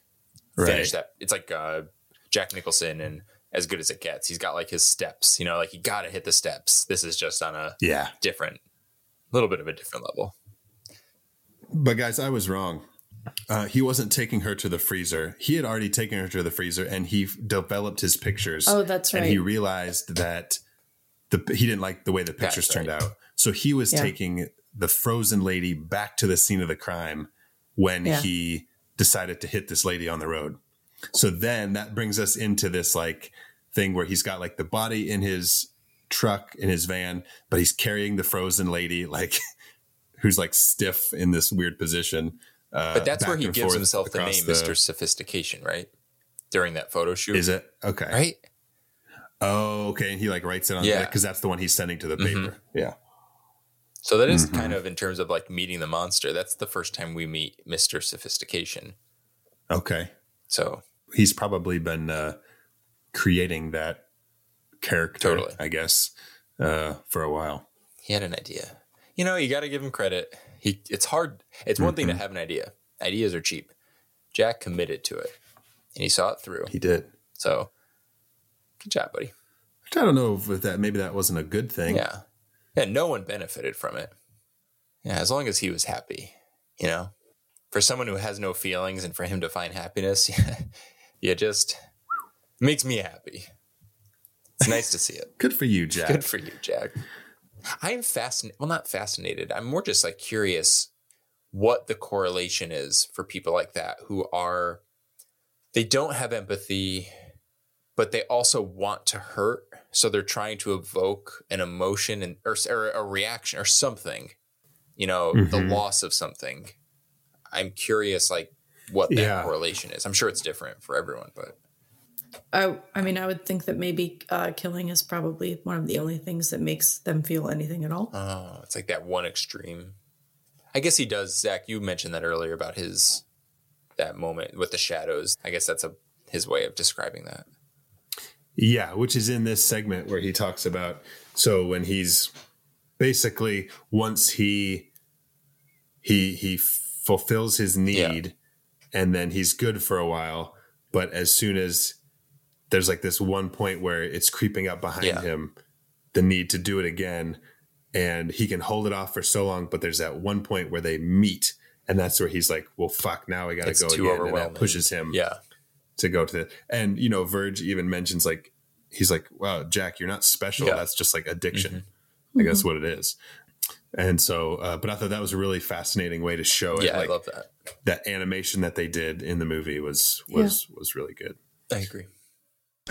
Right. finish that. It's like uh, Jack Nicholson and as good as it gets. He's got like his steps, you know, like you got to hit the steps. This is just on a Yeah. different, little bit of a different level. But guys, I was wrong. Uh, he wasn't taking her to the freezer. He had already taken her to the freezer, and he f- developed his pictures. Oh, that's right. And he realized that the he didn't like the way the pictures That's turned right. out. So he was Yeah. taking the frozen lady back to the scene of the crime when Yeah. he decided to hit this lady on the road. So then that brings us into this like thing where he's got like the body in his truck in his van, but he's carrying the frozen lady like who's like stiff in this weird position. Uh, But that's where he gives himself the name Mr. Sophistication, right? During that photo shoot. Is it okay? Right? Oh, okay. And he like writes it on Yeah. because that's the one he's sending to the paper. Yeah. So that is kind of in terms of like meeting the monster. That's the first time we meet Mister Sophistication. Okay. So He's probably been uh, creating that character, Totally. I guess, uh, for a while. he had an idea. You know, you got to give him credit. He it's hard. It's one thing to mm-hmm. have an idea. Ideas are cheap. Jack committed to it, and he saw it through. He did. So good job, buddy. I don't know if that maybe that wasn't a good thing. Yeah. Yeah, no one benefited from it. Yeah, as long as he was happy, you know. For someone who has no feelings and for him to find happiness, yeah, yeah just makes me happy. It's nice to see it. Good for you, Jack. Good for you, Jack. I am fascinated. Well, not fascinated. I'm more just like curious what the correlation is for people like that who are, they don't have empathy, but they also want to hurt. So they're trying to evoke an emotion and or, or a reaction or something, you know, the Mhm. loss of something. I'm curious, like what that Yeah. correlation is. I'm sure it's different for everyone, but I, I mean, I would think that maybe uh, killing is probably one of the only things that makes them feel anything at all. Oh, it's like that one extreme. I guess he does. Zach, you mentioned that earlier about his that moment with the shadows. I guess that's a his way of describing that. Yeah, which is in this segment where he talks about so when he's basically once he he he fulfills his need and then he's good for a while, but as soon as there's like this one point where it's creeping up behind Yeah. him the need to do it again and he can hold it off for so long but there's that one point where they meet and that's where he's like well fuck now I got to It's go too again and overwhelming. that pushes him Yeah, to go to the and you know Verge even mentions like he's like wow Jack you're not special Yeah. Mm-hmm. that's just like addiction I guess what it is and so uh, but I thought that was a really fascinating way to show it yeah, like I love that. that animation that they did in the movie was was was really good I agree.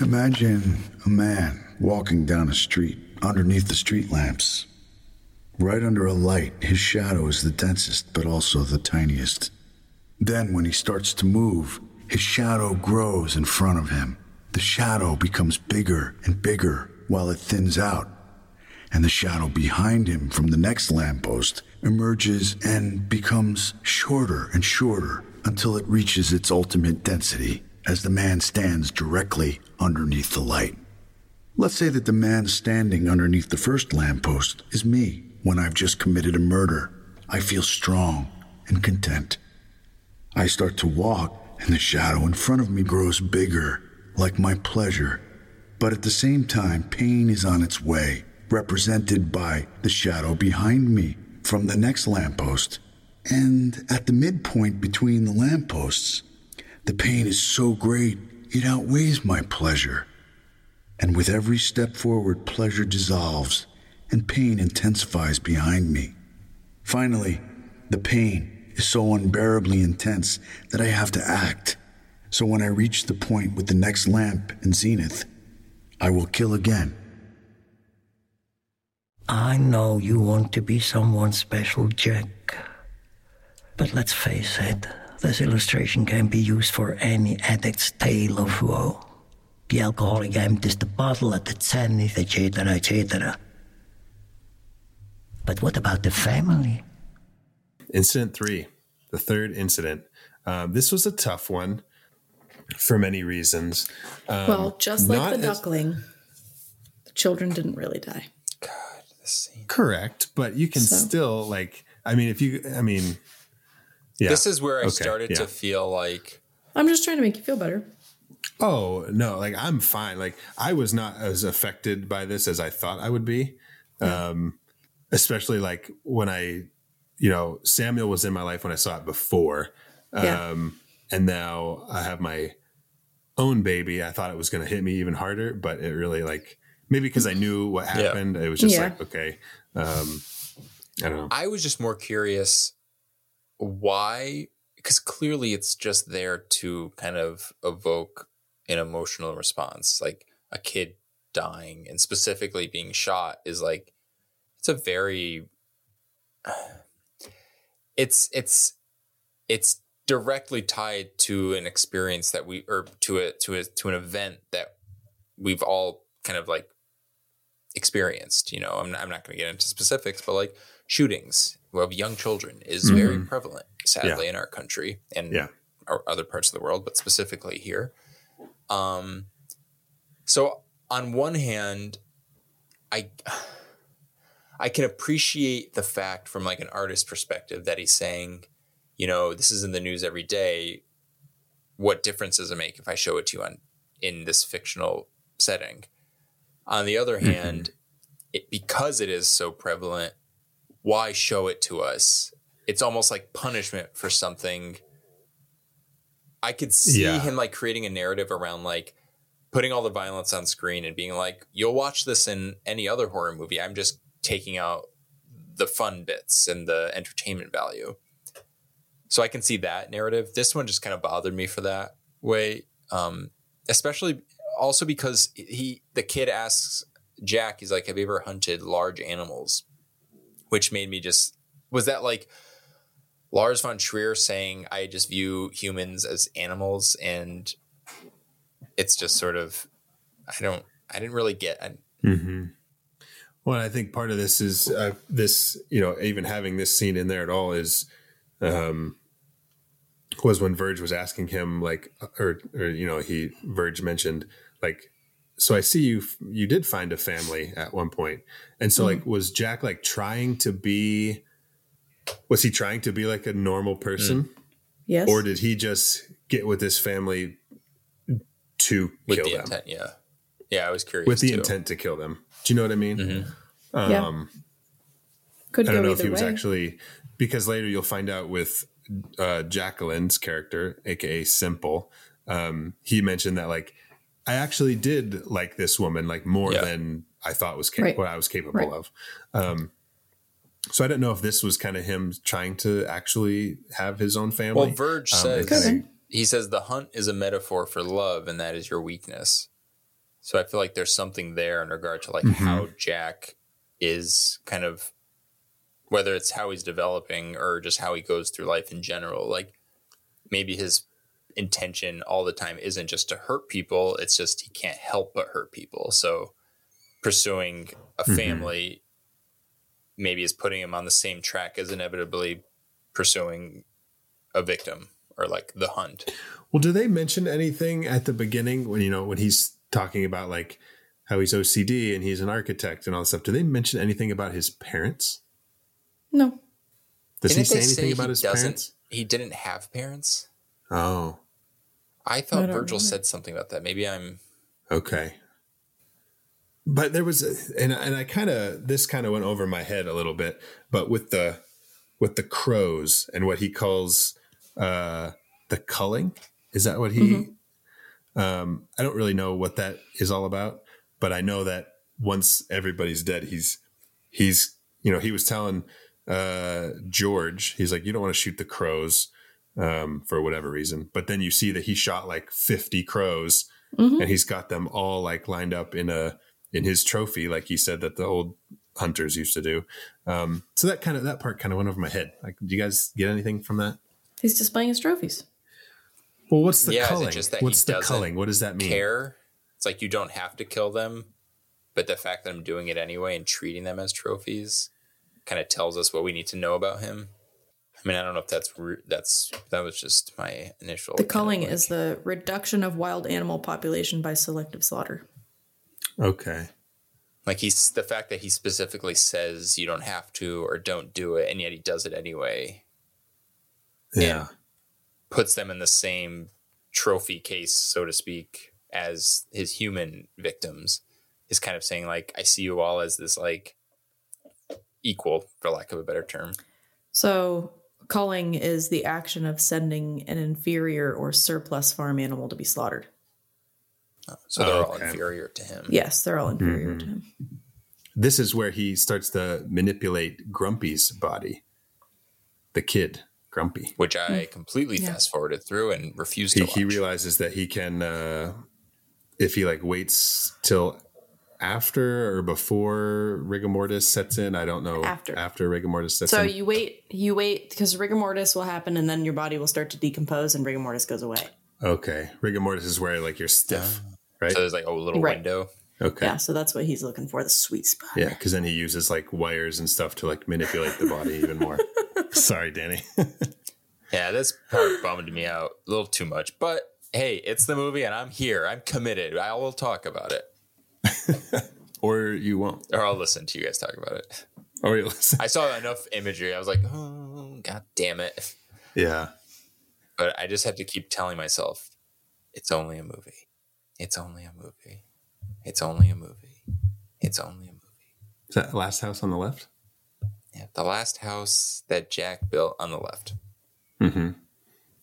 Imagine a man walking down a street underneath the street lamps. Right under a light, his shadow is the densest, but also the tiniest. Then, when he starts to move, his shadow grows in front of him. The shadow becomes bigger and bigger while it thins out. And the shadow behind him from the next lamppost emerges and becomes shorter and shorter until it reaches its ultimate density as the man stands directly underneath the light. Let's say that the man standing underneath the first lamppost is me when I've just committed a murder. I feel strong and content. I start to walk, and the shadow in front of me grows bigger, like my pleasure. But at the same time, pain is on its way, represented by the shadow behind me from the next lamppost. And at the midpoint between the lampposts, the pain is so great, it outweighs my pleasure. And with every step forward, pleasure dissolves and pain intensifies behind me. Finally, the pain is so unbearably intense that I have to act. So when I reach the point with the next lamp in zenith, I will kill again. I know you want to be someone special, Jack. But let's face it, this illustration can be used for any addict's tale of woe. The alcoholic empties the bottle at the zenith, etc., etc. But what about the family? incident three the third incident um, this was a tough one for many reasons um, well, just like not the as- duckling, the children didn't really die. God, this scene. correct but you can So- still like I mean if you I mean yeah This is where I Okay, started yeah. to feel like I'm just trying to make you feel better. Oh no, like I'm fine. Like I was not as affected by this as I thought I would be. Um, especially like when I, you know, Samuel was in my life when I saw it before. Yeah. Um, and now I have my own baby. I thought it was going to hit me even harder, but it really like maybe because I knew what Yeah. happened. It was just Yeah. like okay. Um, I don't know. I was just more curious why, because clearly it's just there to kind of evoke an emotional response. Like a kid dying and specifically being shot is like, it's a very, it's, it's, it's directly tied to an experience that we, or to a, to a, to an event that we've all kind of like experienced. You know, I'm not, I'm not going to get into specifics, but like shootings of young children is very prevalent, sadly, in our country and Yeah. or other parts of the world, but specifically here. Um, so on one hand, I I can appreciate the fact from like an artist perspective that he's saying, you know, this is in the news every day. What difference does it make if I show it to you on in this fictional setting? On the other hand, it, because it is so prevalent, why show it to us? It's almost like punishment for something. I could see Yeah. him like creating a narrative around like putting all the violence on screen and being like, you'll watch this in any other horror movie. I'm just taking out the fun bits and the entertainment value. So I can see that narrative. This one just kind of bothered me for that way. Um, especially also because he the kid asks Jack, he's like, Have you ever hunted large animals? Which made me just was that like Lars von Trier saying I just view humans as animals and it's just sort of I don't I didn't really get I, Mm-hmm. Well, I think part of this is uh, this, you know, even having this scene in there at all is, um, was when Verge was asking him, like, or, or, you know, he, Verge mentioned, like, so I see you, you did find a family at one point. And so, like, was Jack like trying to be, was he trying to be like a normal person? Yes. Or did he just get with this family to with kill the them? intent, yeah. Yeah, I was curious. With the too. intent to kill them. Do you know what I mean? yeah. Um, Could I don't know if he was way. actually because later you'll find out with uh, Jacqueline's character, aka Simple. Um, he mentioned that like I actually did like this woman like more Yeah. than I thought was cap- Right. what I was capable Right. of. Um, so I don't know if this was kind of him trying to actually have his own family. Well, Verge Um, says and kinda- he says the hunt is a metaphor for love, and that is your weakness. So I feel like there's something there in regard to like Mm-hmm. how Jack is kind of whether it's how he's developing or just how he goes through life in general. Like maybe his intention all the time isn't just to hurt people; it's just he can't help but hurt people. So pursuing a Mm-hmm. family maybe is putting him on the same track as inevitably pursuing a victim or like the hunt. Well, do they mention anything at the beginning when you know when he's talking about like how he's OCD and he's an architect and all this stuff? Do they mention anything about his parents? No. Does he Didn't say anything he about his doesn't- parents? He didn't have parents. Oh, I thought I Virgil remember. said something about that. Maybe I'm. okay. But there was, a, and and I kind of this kind of went over my head a little bit. But with the with the crows and what he calls uh, the culling, is that what he? Um, I don't really know what that is all about, but I know that once everybody's dead, he's he's you know he was telling uh, George, he's like, you don't want to shoot the crows um, for whatever reason, but then you see that he shot like fifty crows, and he's got them all like lined up in a in his trophy, like he said that the old hunters used to do. Um, so that kind of that part kind of went over my head. Like, do you guys get anything from that? He's displaying his trophies. Well, what's the Yeah, culling? just that What's the culling? What does that mean? care. It's like you don't have to kill them, but the fact that I'm doing it anyway and treating them as trophies kind of tells us what we need to know about him. I mean, I don't know if that's ru- that's that was just my initial. The kind of culling like- is the reduction of wild animal population by selective slaughter. Okay. like he's the fact that he specifically says you don't have to or don't do it, and yet he does it anyway. Yeah. puts them in the same trophy case, so to speak, as his human victims, is kind of saying like, I see you all as this like equal, for lack of a better term. So, culling is the action of sending an inferior or surplus farm animal to be slaughtered. So they're Oh, all okay. inferior to him. Yes, they're all inferior Mm-hmm. to him. This is where he starts to manipulate Grumpy's body. The kid, Grumpy. Which I completely Yeah. fast forwarded through and refused He, to watch. he realizes that he can, uh, if he like waits till after or before rigor mortis sets in. I don't know. After. after rigor mortis sets So in. So you wait, you wait because rigor mortis will happen, and then your body will start to decompose, and rigor mortis goes away. okay, rigor mortis is where like you're stiff, ah. right? so there's like a little Right. window. Okay. Yeah, so that's what he's looking for the sweet spot. Yeah, because then he uses like wires and stuff to like manipulate the body even more. Sorry, Danny. Yeah, this part bummed me out a little too much. But hey, it's the movie and I'm here. I'm committed. I will talk about it. or you won't. Or I'll listen to you guys talk about it. Or you listen. I saw enough imagery. I was like, oh, god damn it. Yeah. But I just had to keep telling myself, it's only a movie. It's only a movie. It's only a movie. It's only a movie. Is that the last house on the left? Yeah, the last house that Jack built on the left. Mm-hmm.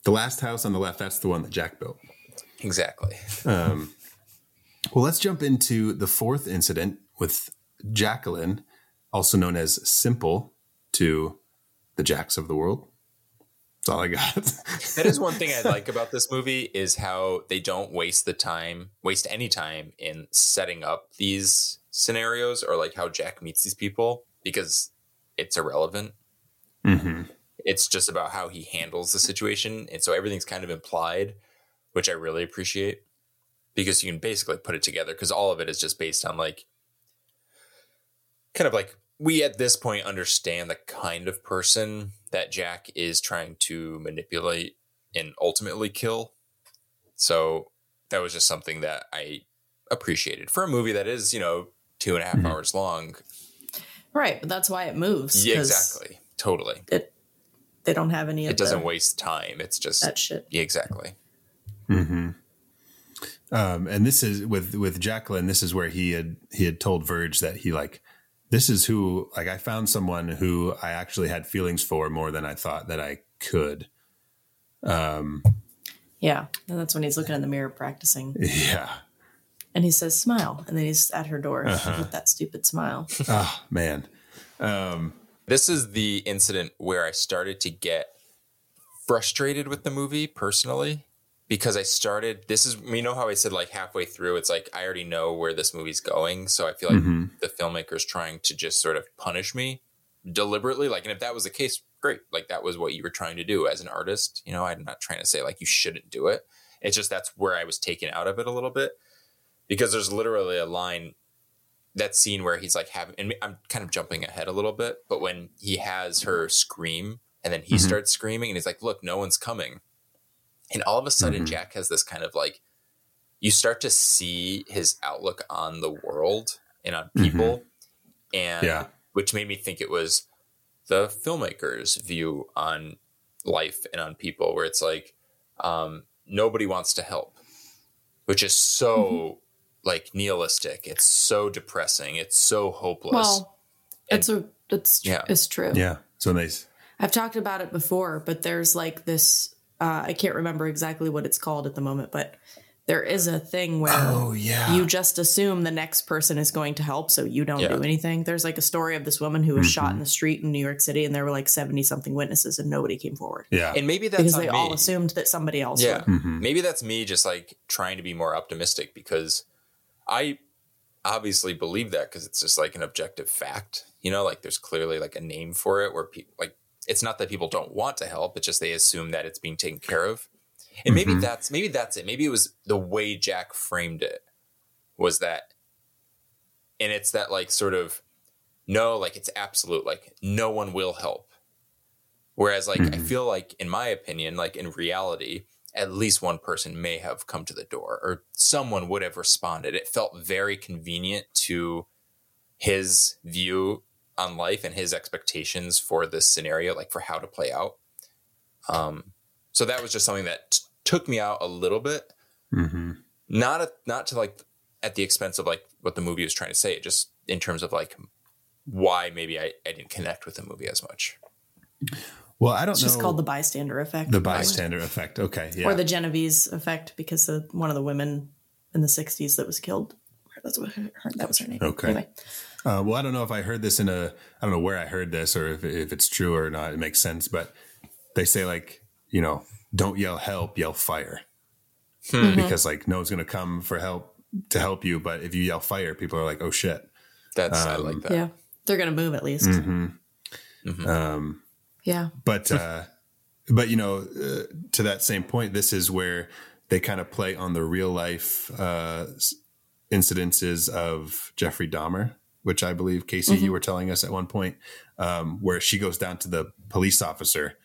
The last house on the left, that's the one that Jack built. Exactly. Um, well, let's jump into the fourth incident with Jacqueline, also known as Simple to the Jacks of the world. That's all I got. that is one thing I like about this movie is how they don't waste the time, waste any time in setting up these scenarios or like how Jack meets these people because it's irrelevant. mm-hmm. It's just about how he handles the situation. And so everything's kind of implied, which I really appreciate because you can basically put it together because all of it is just based on like kind of like we at this point understand the kind of person that Jack is trying to manipulate and ultimately kill. So that was just something that I appreciated for a movie that is, you know, two and a half Mhm. hours long. Right, but that's why it moves. Yeah, 'cause exactly. Totally. It they don't have any of It doesn't the, waste time. It's just that shit. Yeah, exactly. Mm-hmm. Um, and this is with with Jacqueline. This is where he had he had told Verge that he like this is who like I found someone who I actually had feelings for more than I thought that I could. Um, Yeah, and that's when he's looking in the mirror practicing, yeah. and he says, "Smile," and then he's at her door Uh-huh. with that stupid smile. Oh man. Um, This is the incident where I started to get frustrated with the movie personally because I started this is you know how I said like halfway through it's like I already know where this movie's going so I feel like Mhm. the filmmaker's trying to just sort of punish me deliberately like and if that was the case great like that was what you were trying to do as an artist you know I'm not trying to say like you shouldn't do it it's just that's where I was taken out of it a little bit because there's literally a line that scene where he's like having and I'm kind of jumping ahead a little bit, but when he has her scream and then he Mhm. starts screaming and he's like, "Look, no one's coming." And all of a sudden Mhm. Jack has this kind of like you start to see his outlook on the world and on people and Yeah. which made me think it was the filmmaker's view on life and on people where it's like um, nobody wants to help which is so like nihilistic it's so depressing it's so hopeless Well, And- it's a it's tr- Yeah. it's true. yeah. So nice. I've talked about it before, but there's like this. Uh, I can't remember exactly what it's called at the moment, but there is a thing where Oh yeah. you just assume the next person is going to help, so you don't Yeah. do anything. There's like a story of this woman who was shot Mhm. in the street in New York City, and there were like seventy something witnesses, and nobody came forward yeah. and maybe that's because they me. all assumed that somebody else yeah would. Mhm. maybe that's me just like trying to be more optimistic because i obviously believe that because it's just like an objective fact you know like there's clearly like a name for it where people like it's not that people don't want to help it's just they assume that it's being taken care of and maybe Mhm. that's maybe that's it maybe it was the way jack framed it was that and it's that like sort of no like it's absolute like no one will help whereas like i Mhm. feel like in my opinion like in reality at least one person may have come to the door or someone would have responded it felt very convenient to his view on life and his expectations for this scenario like for how to play out um so that was just something that t- took me out a little bit hmm not a, not to like at the expense of like what the movie was trying to say just in terms of like why maybe I, I didn't connect with the movie as much Well, I don't It's know. just called the bystander effect, the bystander effect. Okay. Yeah. or the Genovese effect, because of one of the women in the '60s that was killed. That's what her, that was her name. Okay. Anyway, Uh, well, I don't know if I heard this in a, I don't know where I heard this or if, if it's true or not. It makes sense, but they say like, you know, don't yell help, yell fire, Mhm. because like no one's gonna come for help to help you. But if you yell fire, people are like, oh shit. that's i Um, like that yeah, they're gonna move at least. hmm Mhm. Um, Yeah, but uh, but you know, uh, to that same point, this is where they kind of play on the real life uh, incidences of Jeffrey Dahmer, which I believe Casey Mm-hmm. you were telling us at one point, um, where she goes down to the police officer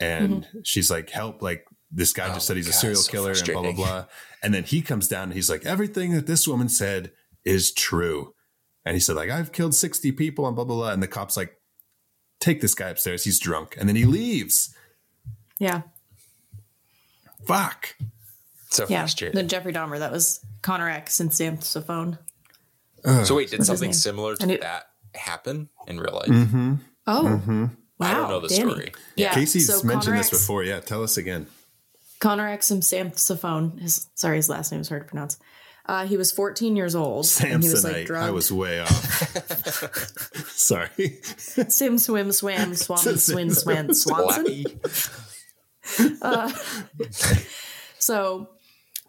and Mm-hmm. she's like, "Help! Like this guy Oh just said he's a serial so killer and blah blah blah." And then he comes down and he's like, "Everything that this woman said is true." And he said, "Like I've killed sixty people and blah blah blah." And the cop's like, "Take this guy upstairs. He's drunk." And then he leaves. Yeah. Fuck. So Yeah. frustrating. The Jeffrey Dahmer, that was Konerak and Sam Saphone. so wait, did his something similar to it- that happen in real life? Mm-hmm. Oh. Wow. I don't know the Danny. story. Yeah. Casey's so mentioned Connor this X- before. Yeah, tell us again. Konerak and His sorry, his last name is hard to pronounce. Uh, he was 14 years old. and he was like Samsonite. drugged. I was way off. Sorry. Sim, swim, swam, swam, swin, swan, swanson. Flappy. So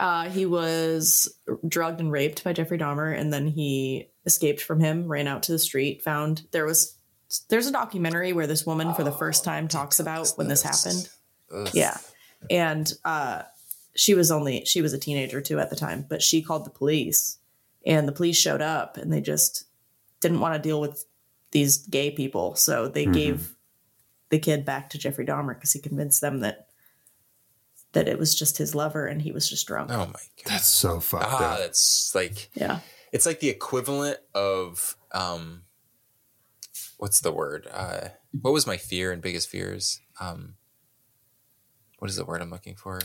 uh, he was drugged and raped by Jeffrey Dahmer, and then he escaped from him, ran out to the street, found there was there's a documentary where this woman for the first time talks about when this happened. Yeah, and uh, she was only she was a teenager too at the time, but she called the police, and the police showed up, and they just didn't want to deal with these gay people, so they gave the kid back to Jeffrey Dahmer because he convinced them that that it was just his lover and he was just drunk. Oh my god. That's so fucked Ah, up. that's like Yeah. it's like the equivalent of um what's the word? Uh what was my fear and biggest fears? Um what is the word I'm looking for?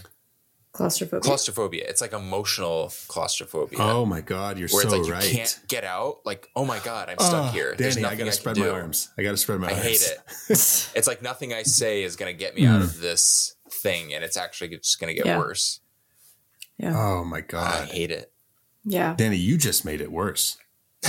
Claustrophobia. Claustrophobia. It's like emotional claustrophobia. Oh my god, you're where so it's like you can't get out. Like, oh my god, I'm stuck Oh, here. There's Danny, I gotta I, spread can my do. arms. I gotta spread my I arms. I hate it. it's like nothing I say is going to get me out of this thing, and it's actually just going to get Yeah. worse. Yeah. Oh my god. I hate it. yeah. Danny, you just made it worse.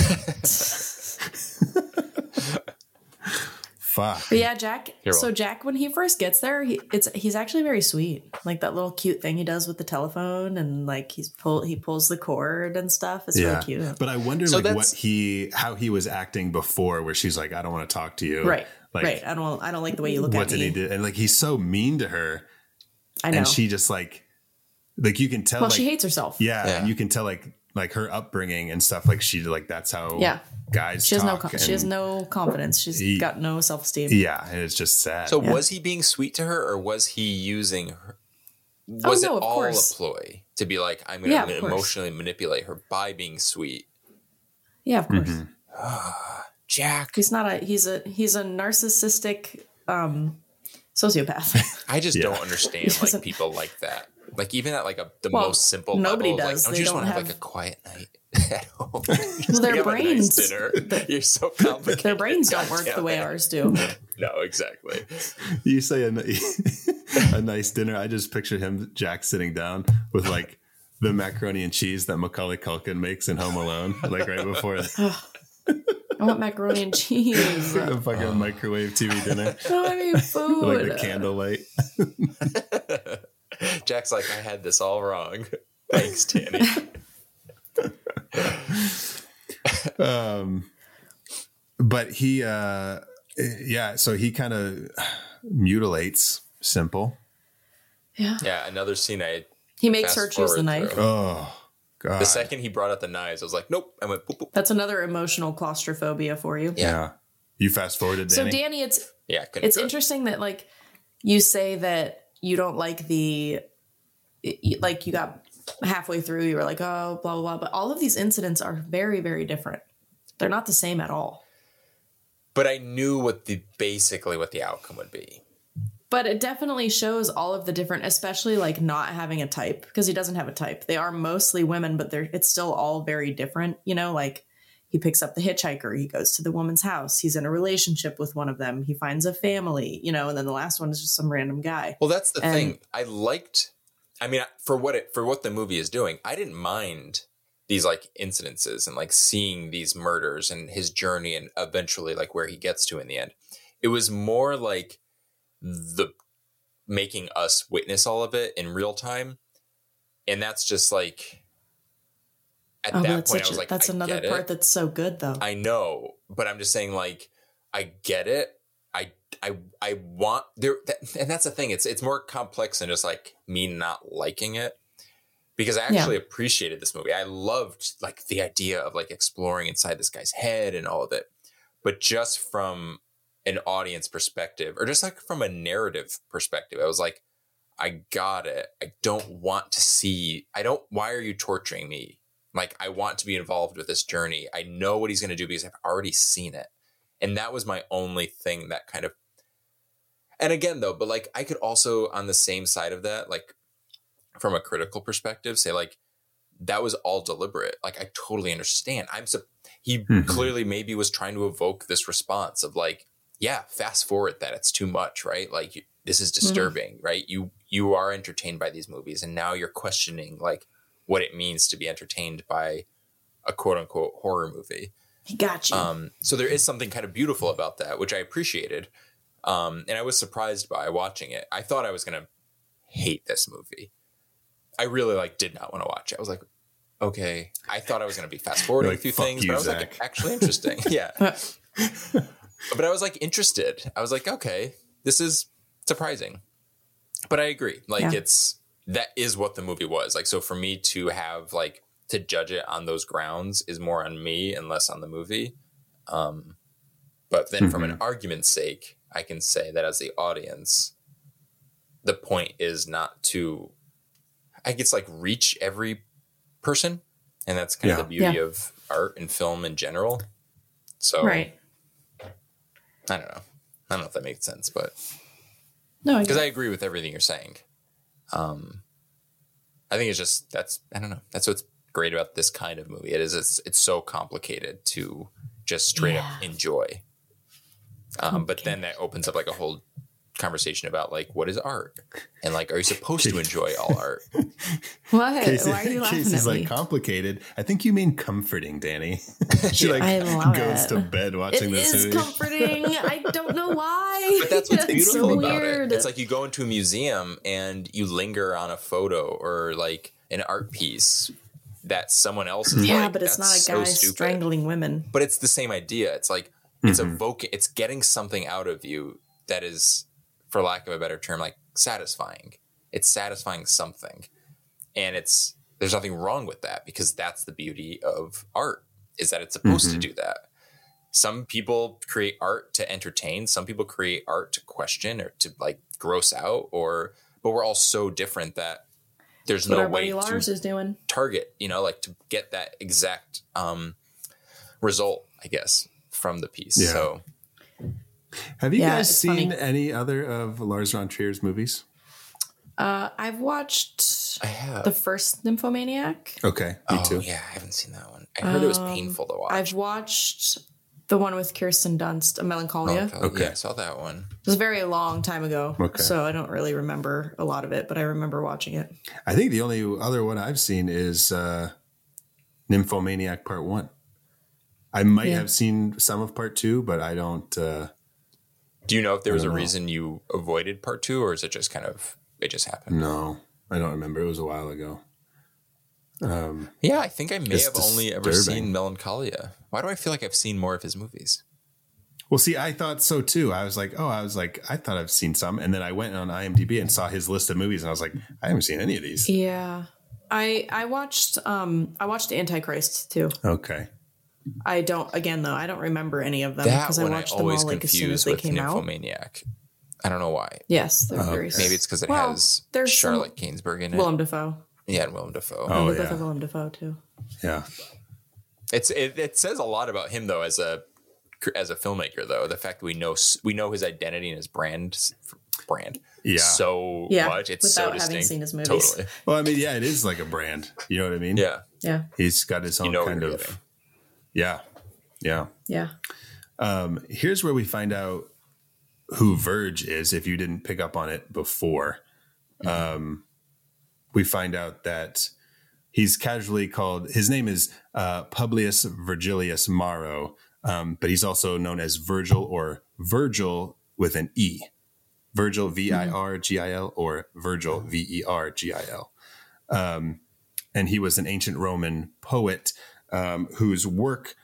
Fuck. But yeah, Jack. You're so welcome. Jack, when he first gets there, he, it's he's actually very sweet. Like that little cute thing he does with the telephone, and like he's pull he pulls the cord and stuff. It's Yeah. really cute. But I wonder So like what that's- he how he was acting before where she's like, I don't want to talk to you. right. Like right. I don't. I don't like the way you look what at did me. he do? And like he's so mean to her. I know. And she just like like you can tell well, like she hates herself. yeah, Yeah. you can tell like like her upbringing and stuff like she like that's how Yeah. guys She has no. talk She has no confidence. She's He- got no self esteem. yeah and it's just sad So Yeah. was he being sweet to her, or was he using her? Oh, Was no, it all course. a ploy to be like, I'm going Yeah, to of course. emotionally manipulate her by being sweet? Yeah, of course. Mm-hmm. Jack, He's not a. He's a. He's a narcissistic um, sociopath. I just Yeah. don't understand like people like that. Like even at like a the Well, most simple nobody level, does. Like, don't They you just want to have have- like a quiet night at home? Well, their have a nice brains- dinner. You're so complicated. Their brains don't work the way it. ours do. No, exactly. you say a, a nice dinner i just picture him jack sitting down with like the macaroni and cheese that macaulay culkin makes in home alone like right before I want macaroni and cheese. I a fucking microwave tv dinner don't have food. like the candlelight Jack's like, I had this all wrong. Thanks, Tanny. um but he uh yeah so he kind of mutilates simple Yeah. yeah, another scene I He makes her choose the knife. through. oh god the second he brought out the knives, I was like, nope. I went boop, boop. That's another emotional claustrophobia for you. yeah you fast forwarded So Danny? Danny, it's Yeah, it's interesting that like you say that you don't like the like you got halfway through you were like oh blah blah blah but all of these incidents are very very different they're not the same at all But I knew what the basically what the outcome would be. But it definitely shows all of the different especially like not having a type because he doesn't have a type they are mostly women but they're it's still all very different you know like he picks up the hitchhiker he goes to the woman's house he's in a relationship with one of them he finds a family you know and then the last one is just some random guy Well, that's the And- thing. I liked. I mean, for what it for what the movie is doing, I didn't mind these like incidences and like seeing these murders and his journey and eventually like where he gets to in the end. It was more like the making us witness all of it in real time, and that's just like at oh, that point I was a, like, that's I another part it. that's so good though I know, but I'm just saying, like, I get it. I I I want there, that, and that's the thing. It's it's more complex than just like me not liking it. because I actually appreciated this movie. I loved like the idea of like exploring inside this guy's head and all of it. But just from an audience perspective or just like from a narrative perspective, I was like, I got it. I don't want to see I don't why are you torturing me? Like I want to be involved with this journey. I know what he's going to do because I've already seen it. And that was my only thing that kind of and again though, but like I could also on the same side of that, like from a critical perspective, say like that was all deliberate. Like I totally understand. I'm so he Mhm. clearly maybe was trying to evoke this response of like, yeah, fast forward that it's too much, right? Like you, this is disturbing, right? You you are entertained by these movies, and now you're questioning like what it means to be entertained by a quote unquote horror movie. He got you. Um, so there is something kind of beautiful about that, which I appreciated. Um, and I was surprised by watching it. I thought I was gonna hate this movie. I really like did not want to watch it. I was like, okay. I thought I was gonna be fast forwarding You're like, a few things, you, but I was Zach." like, actually interesting. yeah. but I was like interested. I was like, okay, this is surprising. But I agree. Like Yeah. it's that is what the movie was. Like so for me to have like to judge it on those grounds is more on me and less on the movie. Um but then from an argument's sake, I can say that as the audience, the point is not to I guess like reach every person. And that's kind Yeah. of the beauty Yeah. of art and film in general. So right. I don't know. I don't know if that makes sense, but No, because get I agree with everything you're saying. Um, I think it's just that's I don't know. That's what's great about this kind of movie. It is it's it's so complicated to just straight up enjoy. Um, but then that opens up like a whole conversation about like what is art and like are you supposed to enjoy all art? what? Casey, Why are you laughing Casey's at like complicated. I think you mean comforting, Danny. she like I love goes it. to bed It watching this is movie. comforting. I don't know why. But that's what's It's beautiful so about weird. it. It's like you go into a museum and you linger on a photo or like an art piece that someone else is yeah, like, but it's not a guy so strangling women. but it's the same idea. It's like it's mm-hmm. evoking, it's getting something out of you that is, for lack of a better term, like satisfying. It's satisfying something, and it's there's nothing wrong with that because that's the beauty of art is that it's supposed to do that. Some people create art to entertain. Some people create art to question or to like gross out. Or but we're all so different that there's That's what no our way buddy to is doing. target, you know, like to get that exact um, result, I guess, from the piece. Yeah. So Have you Yeah, guys seen funny. any other of Lars von Trier's movies? Uh, I've watched I have. the first Nymphomaniac. Okay, me oh, too. yeah, I haven't seen that one. I heard it was Um, painful to watch. I've watched the one with Kirsten Dunst, A Melancholia. Oh, Okay. Yeah, I saw that one. It was a very long time ago, Okay. so I don't really remember a lot of it, but I remember watching it. I think the only other one I've seen is uh, Nymphomaniac Part One. I might Yeah. have seen some of Part Two, but I don't. Uh, Do you know if there was a know. reason you avoided part two, or is it just kind of it just happened? no, I don't remember. It was a while ago. Um, Yeah, I think I may It's have only ever seen Melancholia. Why do I feel like I've seen more of his movies? well, see, I thought so too. I was like, oh, I was like, I thought I've seen some, and then I went on IMDb and saw his list of movies, and I was like, I haven't seen any of these. Yeah, I I watched um I watched Antichrist too. Okay, I don't again though I don't remember any of them because I one I watched them all like as soon as they with came out. Nymphomaniac. I don't know why. Yes, they're Oh, very okay. Maybe it's because it Well, has there's some- Charlotte Gainsbourg in it. Willem Dafoe. yeah, and Willem Dafoe. Oh, they both yeah. have Willem Dafoe too. yeah, It's it, it says a lot about him though as a as a filmmaker though the fact that we know we know his identity and his brand brand yeah. so Yeah, much it's so without having distinct seen his movies. totally well, I mean, yeah, it is like a brand. You know what I mean? yeah Yeah, He's got his own you know kind you're of. Yeah, yeah. yeah. Um, here's where we find out who Verge is. If you didn't pick up on it before, um, we find out that he's casually called. His name is uh, Publius Virgilius Maro, um, but he's also known as Virgil or Virgil with an E. Virgil V I R G I L or Virgil V E R G I L. Um, and he was an ancient Roman poet um, whose work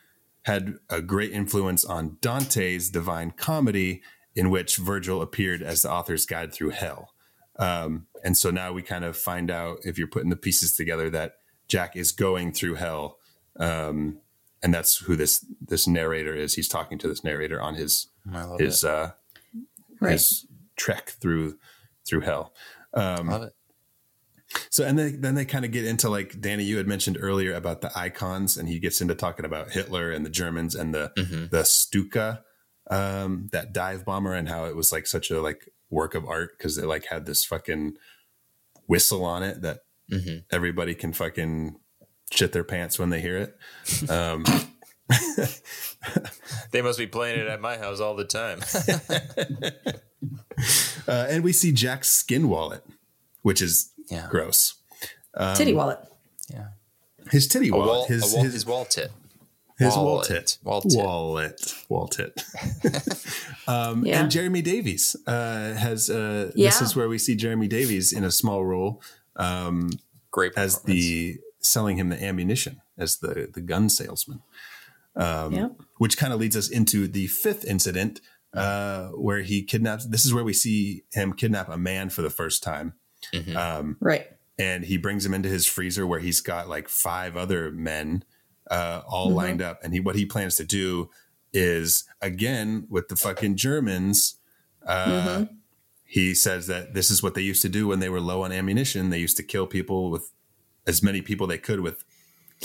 had a great influence on Dante's Divine Comedy, in which Virgil appeared as the author's guide through hell. Um, and so now we kind of find out if you're putting the pieces together that Jack is going through hell. Um, and that's who this this narrator is. He's talking to this narrator on his his uh, Right. his trek through through hell. Um, love it. So and then then they kind of get into like Danny, you had mentioned earlier about the icons, and he gets into talking about Hitler and the Germans and the Mhm. the Stuka, um, that dive bomber, and how it was like such a like work of art because it like had this fucking whistle on it that Mhm. everybody can fucking shit their pants when they hear it. Um, They must be playing it at my house all the time. uh, and we see Jack's skin wallet, which is Yeah. gross. Um, Titty wallet. yeah. His titty wallet, wall, his, a wall, his, his wall tit. his wallet. wallet, Wallet. wallet, wallet. um, Yeah. And Jeremy Davies uh, has. Uh, This is where we see Jeremy Davies in a small role um, Great as the selling him the ammunition as the the gun salesman. Um, Yep. Which kind of leads us into the fifth incident uh, where he kidnaps. This is where we see him kidnap a man for the first time. Mhm. Um, Right. and he brings him into his freezer where he's got like five other men uh, all Mm-hmm. lined up. And he what he plans to do is again with the fucking Germans. Uh, Mm-hmm. He says that this is what they used to do when they were low on ammunition. They used to kill people with as many people they could with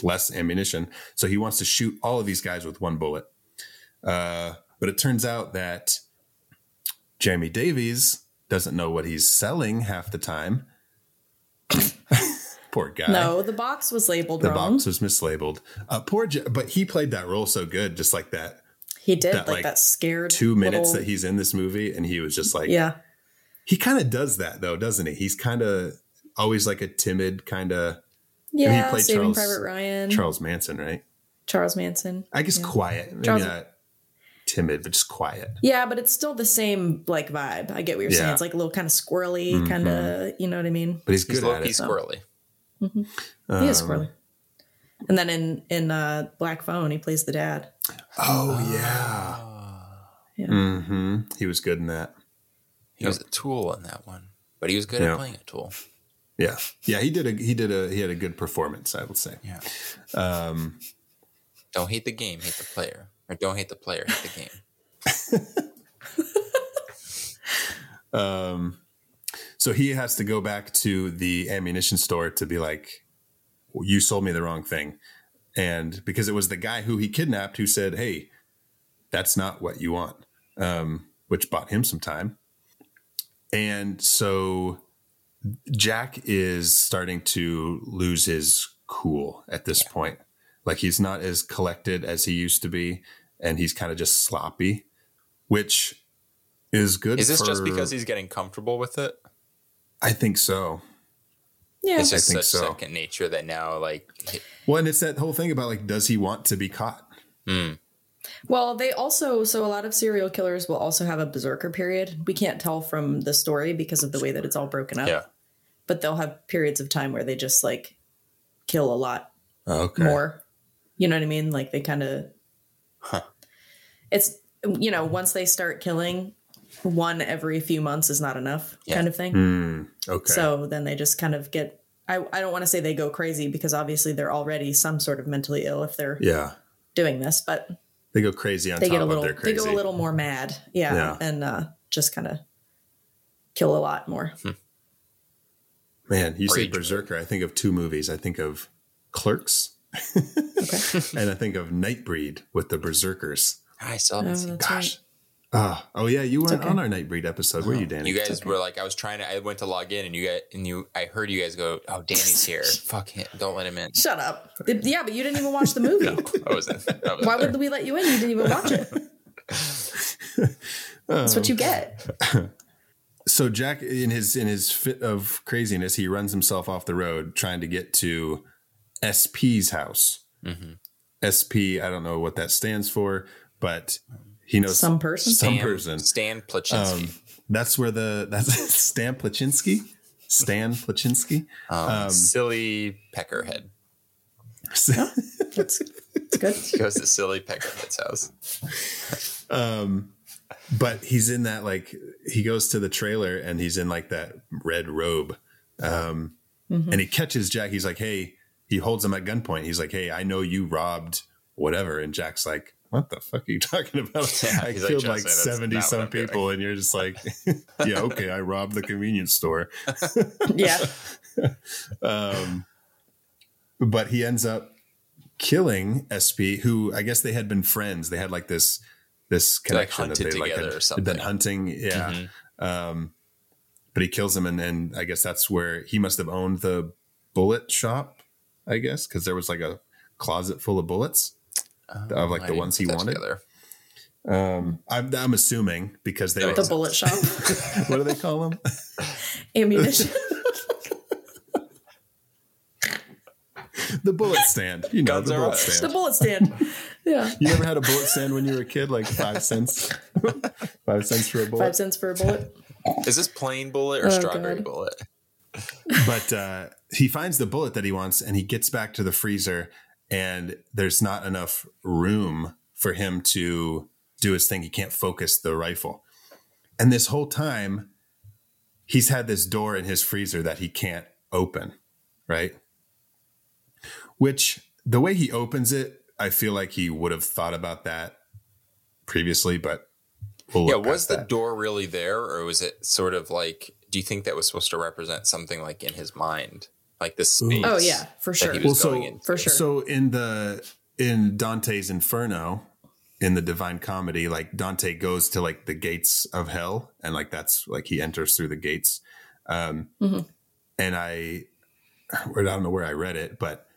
less ammunition. So he wants to shoot all of these guys with one bullet. Uh, but it turns out that Jeremy Davies doesn't know what he's selling half the time. Poor guy. No, the box was labeled the wrong. box was mislabeled. Uh, poor, Je- but he played that role so good, just like that he did that, like, like, that scared two minutes little- that he's in this movie, and he was just like, yeah he kind of does that though, doesn't he? He's kind of always like a timid kind of yeah he played Saving Charles- Private Ryan Charles Manson, right? Charles Manson I guess Yeah. quiet, maybe Charles- not timid, but just quiet. yeah but it's still the same like vibe I get what you're saying it's like a little kind of squirrely Mhm. kind of you know what I mean But he's He's good low at key it. squirrely. he is Um, squirrely and then in in uh Black Phone he plays the dad Oh yeah, yeah hmm he was good in that. He was a tool in that one, but he was good Yeah. at playing a tool. Yeah, yeah, he did a he did a he had a good performance, I would say. Yeah. Um, Don't hate the game, hate the player. Or don't hate the player, hate the game. Um, so he has to go back to the ammunition store to be like, "You sold me the wrong thing," and because it was the guy who he kidnapped who said, "Hey, that's not what you want," um, which bought him some time. And so Jack is starting to lose his cool at this point. Like he's not as collected as he used to be, and he's kind of just sloppy, which is good. Is this just because he's getting comfortable with it? I think so. yeah It's just think such so. second nature that now, like, he- Well, and it's that whole thing about like, does he want to be caught? Hmm. Well, they also so a lot of serial killers will also have a berserker period. We can't tell from the story because of the way that it's all broken up. yeah. But they'll have periods of time where they just like kill a lot Okay. more. You know what I mean? Like they kind of Huh. It's you know, once they start killing, one every few months is not enough Yeah. kind of thing. Hmm. okay. So then they just kind of get I, I don't want to say they go crazy because obviously they're already some sort of mentally ill if they're yeah, doing this, but they go crazy on they top get a little their they go a little more mad yeah, Yeah. and uh just kind of kill a lot more Man, you say berserker. I think of two movies. I think of Clerks, okay and I think of Nightbreed with the berserkers. I still oh, haven't seen Gosh. right Ah, oh yeah, you weren't okay. on our Nightbreed episode, were you, Danny? You guys were like, I was trying to. I went to log in, and you guys, and you, I heard you guys go, "Oh, Danny's here. Fuck him! Don't let him in." shut up yeah but you didn't even watch the movie I wasn't. I wasn't why there. would we let you in you didn't even watch it that's what you get so Jack, in his in his fit of craziness, he runs himself off the road trying to get to SP's house. Mm-hmm. SP, I don't know what that stands for, but he knows some person some Stan- person. Stan Plachinsky. Um, that's where the that's Stan Plachinsky. Stan Plachinsky. Um, silly Peckerhead. that's, that's good He goes to silly Peckerhead's house. um, but he's in that like he goes to the trailer and he's in like that red robe, um, Mm-hmm. and he catches Jack. He's like, "Hey," he holds him at gunpoint. He's like, "Hey, I know you robbed whatever," and Jack's like. What the fuck are you talking about? Yeah, I he's like, killed like seventy not what some I'm doing." people, and you're just like, yeah, okay, I robbed the convenience store. Yeah. Um, but he ends up killing SP, who I guess they had been friends. They had like this this They, like, connection that they like had, or had something. been hunting. Yeah. Um, but he kills him, and then I guess that's where he must have owned the bullet shop. I guess because there was like a closet full of bullets of like I the didn't ones he wanted. together. Um, I'm, I'm assuming because they That were, the bullet shop. what do they call them? Ammunition. the bullet stand. You know, Guns the are bullet stand. the bullet stand. Yeah. You ever had a bullet stand when you were a kid, like five cents? five cents for a bullet. Five cents for a bullet. Is this plain bullet or Oh, strawberry God. bullet? But uh, he finds the bullet that he wants, and he gets back to the freezer, and there's not enough room for him to do his thing. He can't focus the rifle, and this whole time, he's had this door in his freezer that he can't open, right? Which the way he opens it, I feel like he would have thought about that previously, but we'll Yeah, was the that. door really there, or was it sort of like? Do you think that was supposed to represent something like in his mind, like the space? Oh yeah, for sure. well, so going. For sure. So in the in Dante's Inferno, in the Divine Comedy, like Dante goes to like the gates of hell, and like that's like he enters through the gates. Um, Mhm. And I, I don't know where I read it, but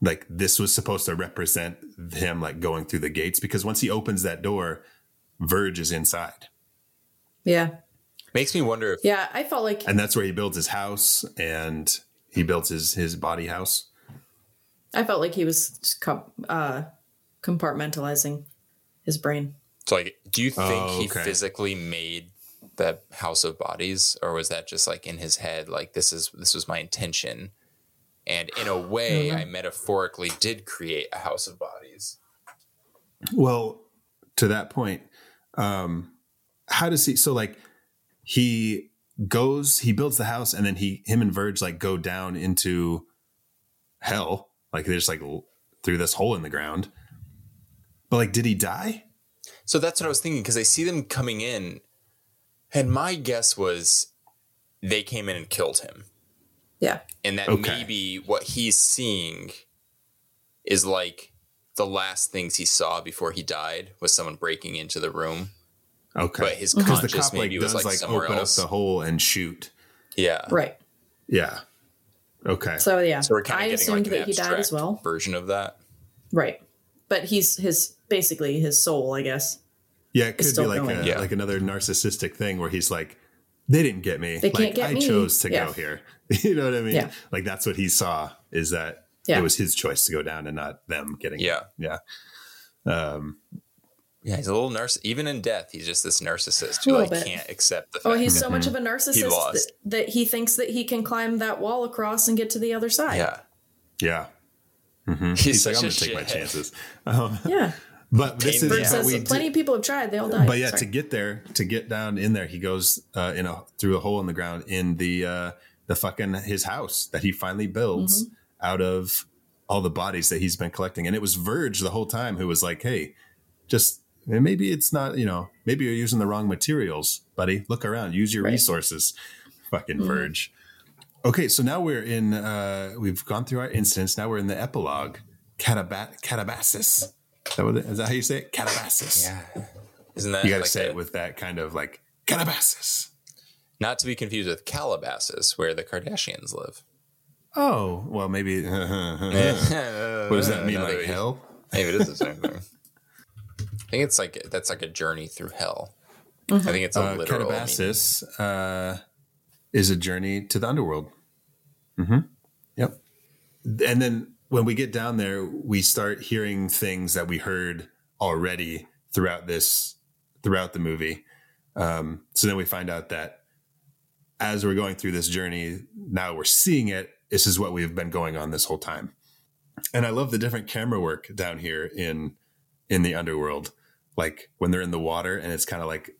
like this was supposed to represent him like going through the gates because once he opens that door, Verge is inside, Yeah. Makes me wonder if Yeah. I felt like and that's where he builds his house and he builds his his body house. I felt like he was just uh, compartmentalizing his brain. So, like, do you think Oh, he physically made the house of bodies, or was that just like in his head? Like, this is this was my intention, and in a way, I metaphorically did create a house of bodies. Well, to that point, um, how does he? So like, he goes, he builds the house, and then he, him and Verge like go down into hell, like they're just like through this hole in the ground. But like, did he die? So that's what I was thinking because I see them coming in, and my guess was they came in and killed him, Yeah. and that Okay. maybe what he's seeing is like the last things he saw before he died was someone breaking into the room. Okay, But his because the cop like does like like open else. up the hole and shoot. Yeah. Right. Yeah. Okay. So yeah, So we're kind of I getting assumed like an that he died as well. version of that. Right. But he's his basically his soul, I guess. Yeah, it could be like a, Yeah. like another narcissistic thing where he's like, they didn't get me. They like can't get I me. chose to Yeah. go here. you know what I mean? Yeah. Like that's what he saw is that Yeah. it was his choice to go down and not them getting. Yeah. Yeah. Um, Yeah, he's a little nurse. Even in death, he's just this narcissist A who like bit. can't accept the fact. Oh, he's so much of a narcissist lost. that, that he thinks that he can climb that wall across and get to the other side. yeah. yeah. hmm He's, He's, like, I'm gonna take my chances. Um, Yeah. but this is Bert Bert how says we plenty of people have tried; they all died. But yeah, Sorry. to get there, to get down in there, he goes uh, in a through a hole in the ground in the uh, the fucking his house that he finally builds Mm-hmm. out of all the bodies that he's been collecting, and it was Verge the whole time who was like, "Hey, just and maybe it's not, you know, maybe you're using the wrong materials, buddy. Look around, use your Right. resources." Fucking Mm-hmm. Verge. Okay, so now we're in. uh We've gone through our incidents. Now we're in the epilogue. Catabat Catabasis. Is that, what it, is that how you say it? Catabasis. Yeah. Isn't that You got to like say a- it with that kind of like Calabasas. not to be confused with Calabasas, where the Kardashians live? Oh, well, maybe. what what does that mean? Like hell? Maybe it is the same thing. I think it's like that's like a journey through hell. I think it's a Uh, literal. Catabasis uh, is a journey to the underworld. Mm-hmm. Yep. And then when we get down there, we start hearing things that we heard already throughout this, throughout the movie. Um, so then we find out that as we're going through this journey, now we're seeing it. This is what we've been going on this whole time. And I love the different camera work down here in in the underworld. Like when they're in the water and it's kind of like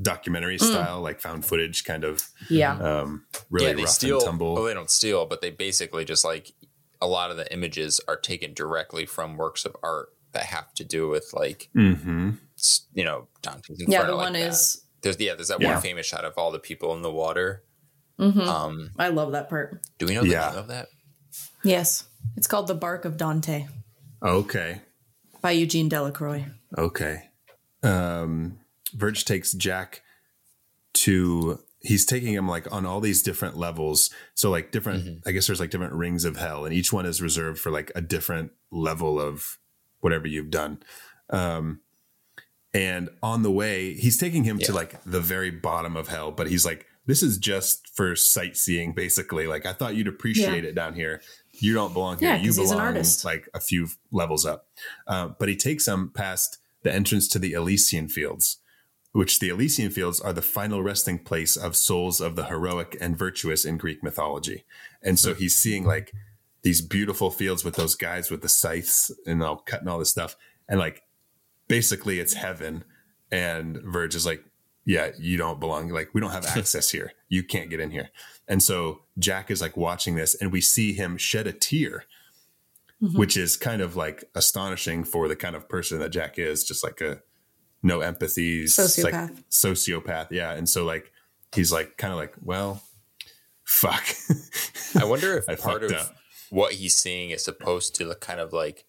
documentary style, like found footage kind of Yeah. um, really yeah, they rough steal. and tumble. Well, they don't steal, but they basically just like a lot of the images are taken directly from works of art that have to do with like hmm you know Dante's yeah, the like one that. is. there's yeah there's that Yeah. one famous shot of all the people in the water. Mhm. Um, I love that part. do we know the Yeah. name of that? Yes. It's called The Bark of Dante Okay. by Eugene Delacroix. Okay. Um, Verge takes Jack to. He's taking him like on all these different levels. So like different. I guess there's like different rings of hell, and each one is reserved for like a different level of whatever you've done. Um, and on the way, he's taking him to like the very bottom of hell, but he's like, "This is just for sightseeing, basically. Like I thought you'd appreciate Yeah. it down here. You don't belong here. Yeah, you 'cause he's an belong like a few levels up." Uh, but he takes him past the entrance to the Elysian Fields, which the Elysian Fields are the final resting place of souls of the heroic and virtuous in Greek mythology. And so he's seeing like these beautiful fields with those guys with the scythes and all cutting all this stuff. And like basically it's heaven. And Verge is like, yeah, you don't belong. Like, we don't have access here. You can't get in here. And so Jack is like watching this, and we see him shed a tear, which is kind of like astonishing for the kind of person that Jack is, just like a no empathy, psych- Sociopath. sociopath. Yeah. And so, like, he's like, kind of like, well, fuck. I wonder if I part of up. what he's seeing is supposed to kind of like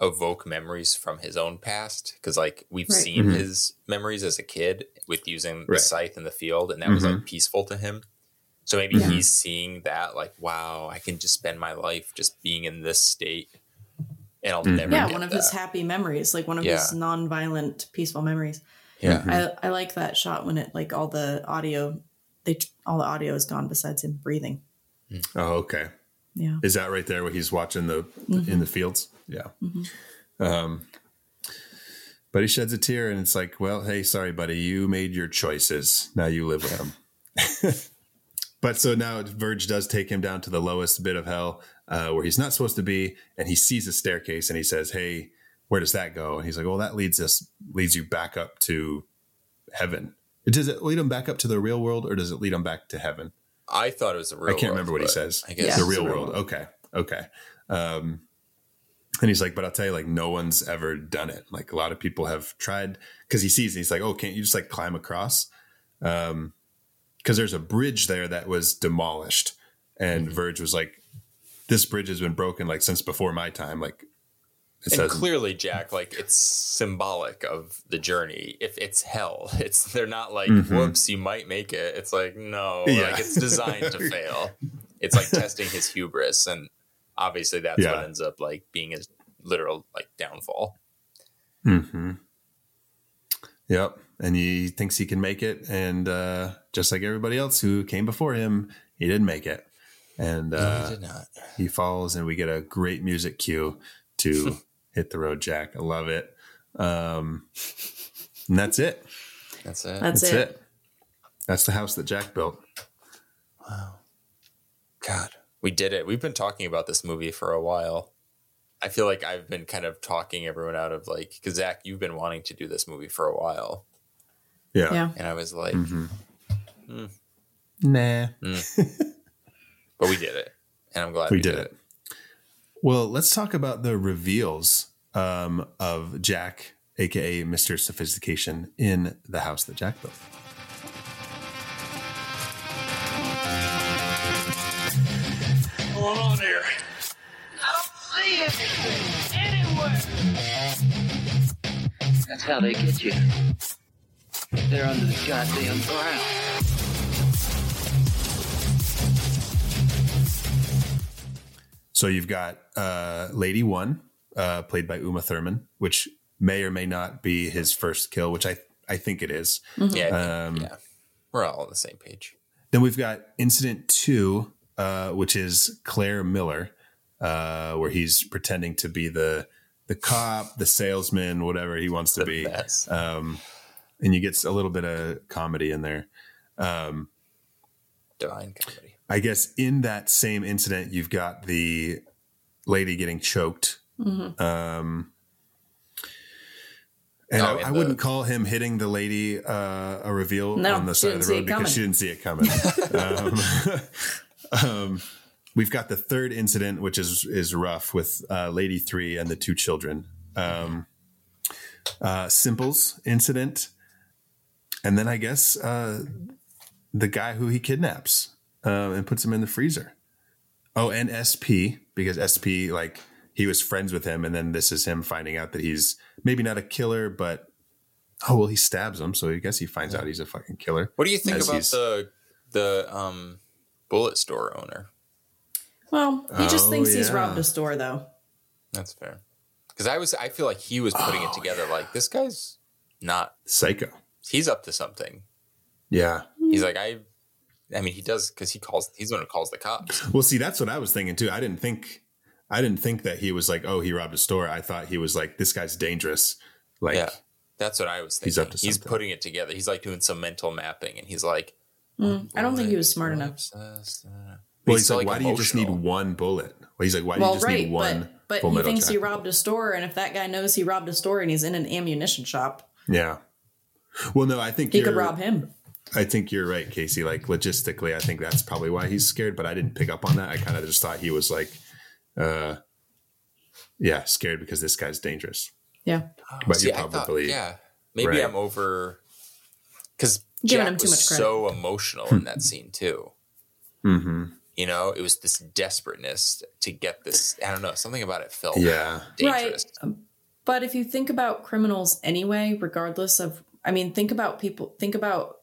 evoke memories from his own past because like we've Right. seen Mhm. his memories as a kid with using the scythe in the field and that was like peaceful to him so maybe Yeah. he's seeing that like wow i can just spend my life just being in this state and i'll Mhm. never Yeah, get one of that. his happy memories, like one of Yeah. his non-violent, peaceful memories. yeah I, I like that shot when it like all the audio, they all the audio is gone besides him breathing. oh, okay. Yeah, Is that right there where he's watching the Mm-hmm. in the fields? Yeah. Um, but he sheds a tear, and it's like, well, hey, sorry, buddy, you made your choices. Now you live with them. but so now Verge does take him down to the lowest bit of hell, uh, where he's not supposed to be, and he sees a staircase, and he says, "Hey, where does that go?" And he's like, "Well, that leads us leads you back up to heaven." Does it lead him back up to the real world, or does it lead him back to heaven? i thought it was a real I can't world, remember what he says. i guess Yeah. the real the real world. world. Okay. Okay. Um, and he's like, but I'll tell you, like, no one's ever done it. Like, a lot of people have tried because he sees, and he's like, oh, can't you just like climb across? Um, because there's a bridge there that was demolished, and Mm-hmm. Verge was like, this bridge has been broken like since before my time. Like, it and says, clearly jack like it's symbolic of the journey if it's hell it's they're not like Mhm. whoops you might make it it's like no Yeah. like it's designed to fail it's like testing his hubris and obviously that's Yeah. what ends up like being his literal like downfall hmm Yep. And he thinks he can make it. And uh, just like everybody else who came before him, he didn't make it. And no uh, he did not he falls, and we get a great music cue to hit the road, Jack. I love it. Um, and that's it. that's it that's, That's it. it. That's the house that Jack built. Wow. God we did it we've been talking about this movie for a while i feel like i've been kind of talking everyone out of like because zach you've been wanting to do this movie for a while Yeah. Yeah, and i was like Mhm. Hmm. Nah. but we did it and i'm glad We did it. Well, let's talk about the reveals um, of Jack, aka Mr. Sophistication, in the house that Jack built. going on here? I don't see anything anywhere. That's how they get you. They're under the goddamn ground. So you've got uh, Lady One, uh, played by Uma Thurman, which may or may not be his first kill, which I I think it is. Yeah, I think- Um, yeah. We're all on the same page. Then we've got Incident Two, uh, which is Claire Miller, uh, where he's pretending to be the the cop, the salesman, whatever he wants to The be, best. um, and you get a little bit of comedy in there. Um, Divine comedy. I guess in that same incident, you've got the lady getting choked. Um, And Oh, I, I the- wouldn't call him hitting the lady uh, a reveal No, on the side of the road because coming. she didn't see it coming. um, um, we've got the third incident, which is is rough with uh, Lady Three and the two children. Um, uh, Simple's incident, and then I guess uh, the guy who he kidnaps um, and puts him in the freezer. Oh, and SP because SP like he was friends with him, and then this is him finding out that he's maybe not a killer, but oh well, he stabs him, so I guess he finds out he's a fucking killer. What do you think about the the um, bullet store owner? Well, he just Oh, thinks he's robbed a store, though. That's fair. Because I was, I feel like he was putting it Oh, together. Like this guy's not. Psycho. He's up to something. Yeah. He's like I. I mean, he does because he calls. He's the one who calls the cops. Well, see, that's what I was thinking too. I didn't think, I didn't think that he was like, oh, he robbed a store. I thought he was like, this guy's dangerous. Like, yeah, that's what I was thinking. He's up to something. He's putting it together. He's like doing some mental mapping, and he's like, Mm, I don't think he was smart enough. obsessed, uh." well, He's he's so, like, why do you just need one bullet? Well, he's like, why do you Well, just right, need one? but but he thinks he Jacket? robbed a store, and if that guy knows he robbed a store and he's in an ammunition shop, Yeah. Well, no, I think he you're, could rob him. I think you're right, Casey. Like logistically, I think that's probably why he's scared. But I didn't pick up on that. I kind of just thought he was like, uh, yeah, scared because this guy's dangerous. Yeah, But See, you I thought- probably, yeah. Maybe right. I'm over because Giving Jack him too was much credit. so emotional in that scene too. hmm You know, it was this desperateness to get this. I don't know, something about it felt yeah, dangerous. right. But if you think about criminals anyway, regardless of, I mean, think about people. Think about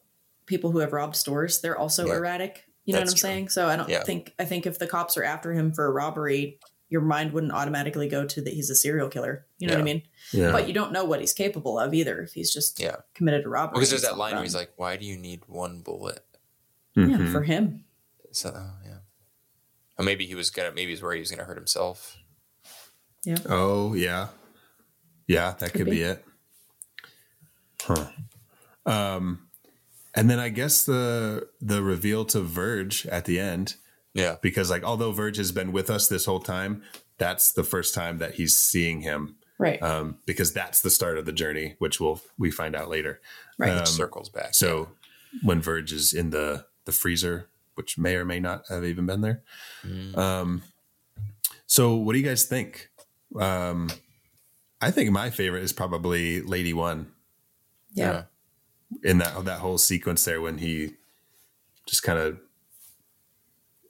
people who have robbed stores. They're also Yeah. erratic. You know That's what I'm true. saying? So I don't Yeah. think. I think if the cops are after him for a robbery, your mind wouldn't automatically go to that he's a serial killer. You know what I mean? yeah. But you don't know what he's capable of either. If he's just Yeah. committed a robbery, Because there's that line where he's like, "Why do you need one bullet?" yeah, Mhm. for him. So oh, yeah, or maybe he was gonna. Maybe he's where he was gonna hurt himself. Yeah. Oh yeah, yeah, that could, Could be. be. it. Huh. Um, and then I guess the the reveal to Verge at the end, Yeah, because like although Verge has been with us this whole time, that's the first time that he's seeing him. Right. Um, because that's the start of the journey, which we'll we find out later. right. um, circles back. So when Verge is in the the freezer, which may or may not have even been there. Mm. Um, so what do you guys think? Um, I think my favorite is probably Lady One yeah. in that that whole sequence there when he just kind of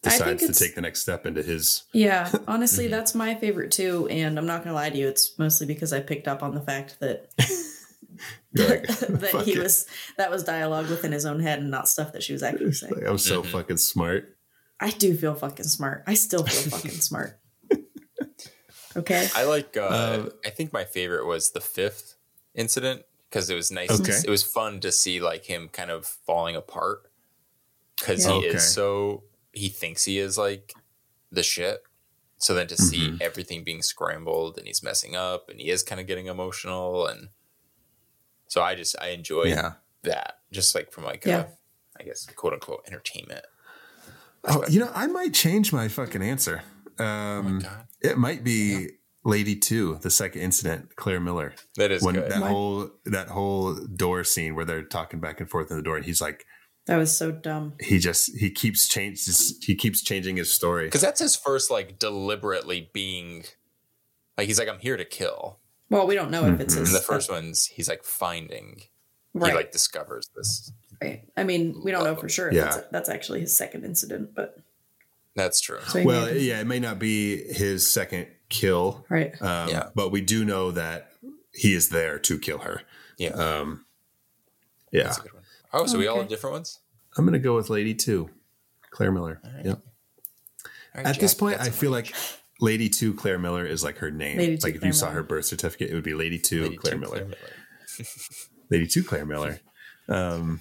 decides to take the next step into his. Yeah, honestly, that's my favorite too. And I'm not gonna lie to you, it's mostly because I picked up on the fact that like, that he it." was that was dialogue within his own head and not stuff that she was actually saying. Like, I'm so Mm-hmm. fucking smart. I do feel fucking smart. I still feel fucking smart. Okay. I like. Uh, Uh, I think my favorite was the fifth incident because it was nice. Okay. It was fun to see like him kind of falling apart because Yeah. he Okay. is so he thinks he is like the shit. So then to see Mm-hmm. everything being scrambled and he's messing up and he is kind of getting emotional and so I just I enjoy Yeah. that just like from like Yeah. a, I guess quote unquote entertainment. Oh, you know, I might change my fucking answer. Um, God. it might be Lady Two, the second incident, Claire Miller. That is when good. that Why? whole that whole door scene where they're talking back and forth in the door, and he's like, That was so dumb. he just he keeps changes he keeps changing his story. Because that's his first like deliberately being like he's like I'm here to kill. Well, we don't know if it's mm-hmm. his And the first one's he's like finding right. he like discovers this. right. I mean, we don't know for sure Yeah. that's, that's actually his second incident, but That's true. so Well, may yeah, it may not be his second kill, right. um, Yeah. but we do know that he is there to kill her. Yeah. Um, yeah, That's a good one. Oh, so we all have different ones? I'm gonna go with Lady Two, Claire Miller. Yep. All right, At this point, I some feel like Lady Two Claire Miller is like her name. Lady Two like if Claire you saw Miller. her birth certificate, it would be Lady Two Lady Claire Two Miller. Miller. Lady Two Claire Miller. Um,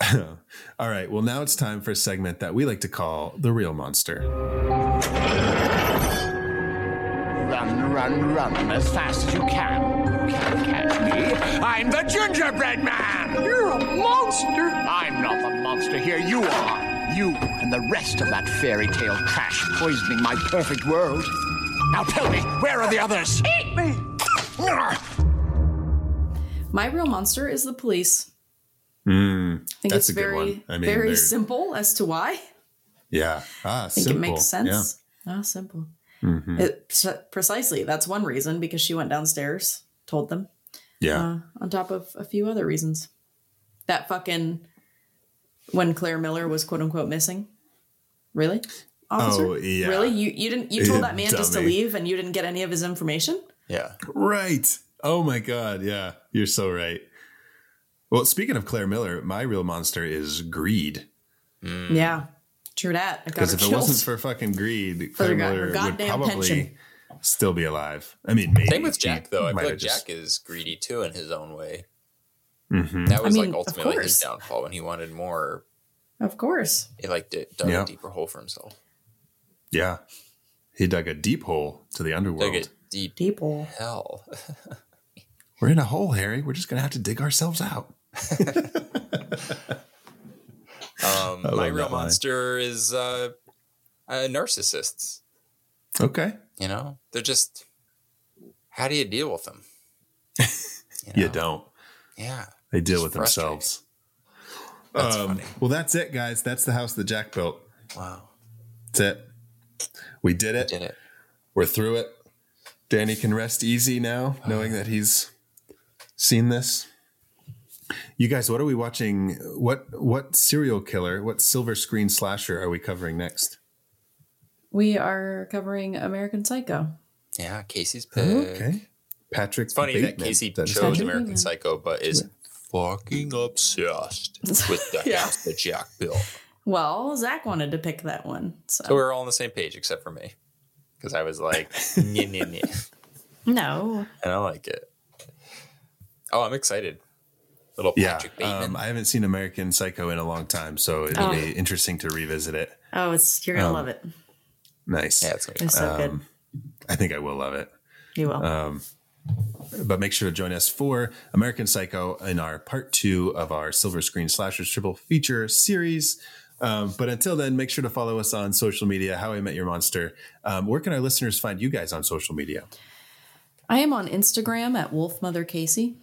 all right. Well, now it's time for a segment that we like to call the real monster. Run, run, run as fast as you can. You can't catch me. I'm the gingerbread man. You're a monster. I'm not the monster here. You are. You and the rest of that fairy tale trash poisoning my perfect world. Now tell me, where are the others? Eat me! My real monster is the police. Mm, I think That's it's a good very, one. I mean, very they're- simple as to why. yeah. Ah, I think simple. it makes sense. Yeah. Ah, simple. Mhm. It, precisely. That's one reason because she went downstairs, told them. yeah. Uh, on top of a few other reasons. That fucking when Claire Miller was quote unquote missing. Really? Officer? Oh, yeah. Really? You you didn't you told that man just to leave and you didn't get any of his information? Yeah. Right. Oh my God. Yeah. You're so right. Well, speaking of Claire Miller, my real monster is greed. Yeah. True that. I got Because her if it wasn't for fucking greed, Claire her Miller would goddamn probably pension. still be alive. I mean, maybe. Same with Jack, though. I might feel have like just- Jack is greedy too in his own way. Mhm. That was I mean, like of ultimately his downfall when he wanted more. Of course. He like d- dug Yeah. a deeper hole for himself. Yeah. He dug a deep hole to the underworld. Dug a deep Deep hole. hell. We're in a hole, Harry. We're just going to have to dig ourselves out. Um, my real monster is uh, uh, narcissists. Okay. You know, they're just. How do you deal with them? You know? don't. Yeah. They deal with themselves. That's Um, funny. well, that's it, guys. That's the house that Jack built. Wow. That's it. We did it. Did it. We're through it. Danny can rest easy now, knowing that he's seen this. You guys, what are we watching? What what serial killer? What silver screen slasher are we covering next? We are covering American Psycho. Yeah, Casey's oh, pick. Okay, Patrick. It's funny that Casey That is chose Patrick American Bateman. Psycho, but is fucking obsessed with the Yeah. house that Jack built. Well, Zach wanted to pick that one. So, So we were all on the same page except for me. Because I was like, nee, nee, nee. no. And I like it. Oh, I'm excited. Little Yeah, Patrick Bateman. um, I haven't seen American Psycho in a long time, so it'll Oh. be interesting to revisit it. Oh, it's you're gonna Um, love it. Nice. yeah, it's gonna It's so um, I think I will love it. You will. um, But make sure to join us for American Psycho in our part two of our Silver Screen Slashers triple feature series. Um, but until then, make sure to follow us on social media. How I Met Your Monster. Um, where can our listeners find you guys on social media? I am on Instagram at Wolf Mother Casey.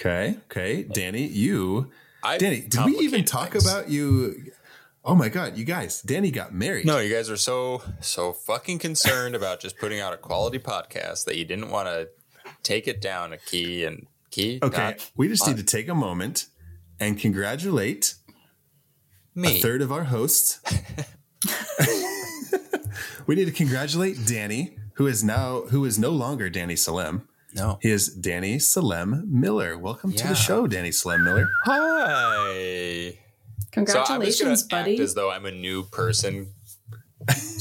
Okay, okay, Danny, you, I've Danny, did we even talk things. about you? Oh my God, you guys, Danny got married. No, you guys are so so fucking concerned about just putting out a quality podcast that you didn't want to take it down a key and key. Okay, we just need to take a moment and congratulate me. a third of our hosts. we need to congratulate Danny, who is now who is no longer Danny Salem. No. He is Danny Salem Miller. Welcome to the show, Danny Salem Miller. Hi. Congratulations, so I was gonna buddy. Act as though I'm a new person,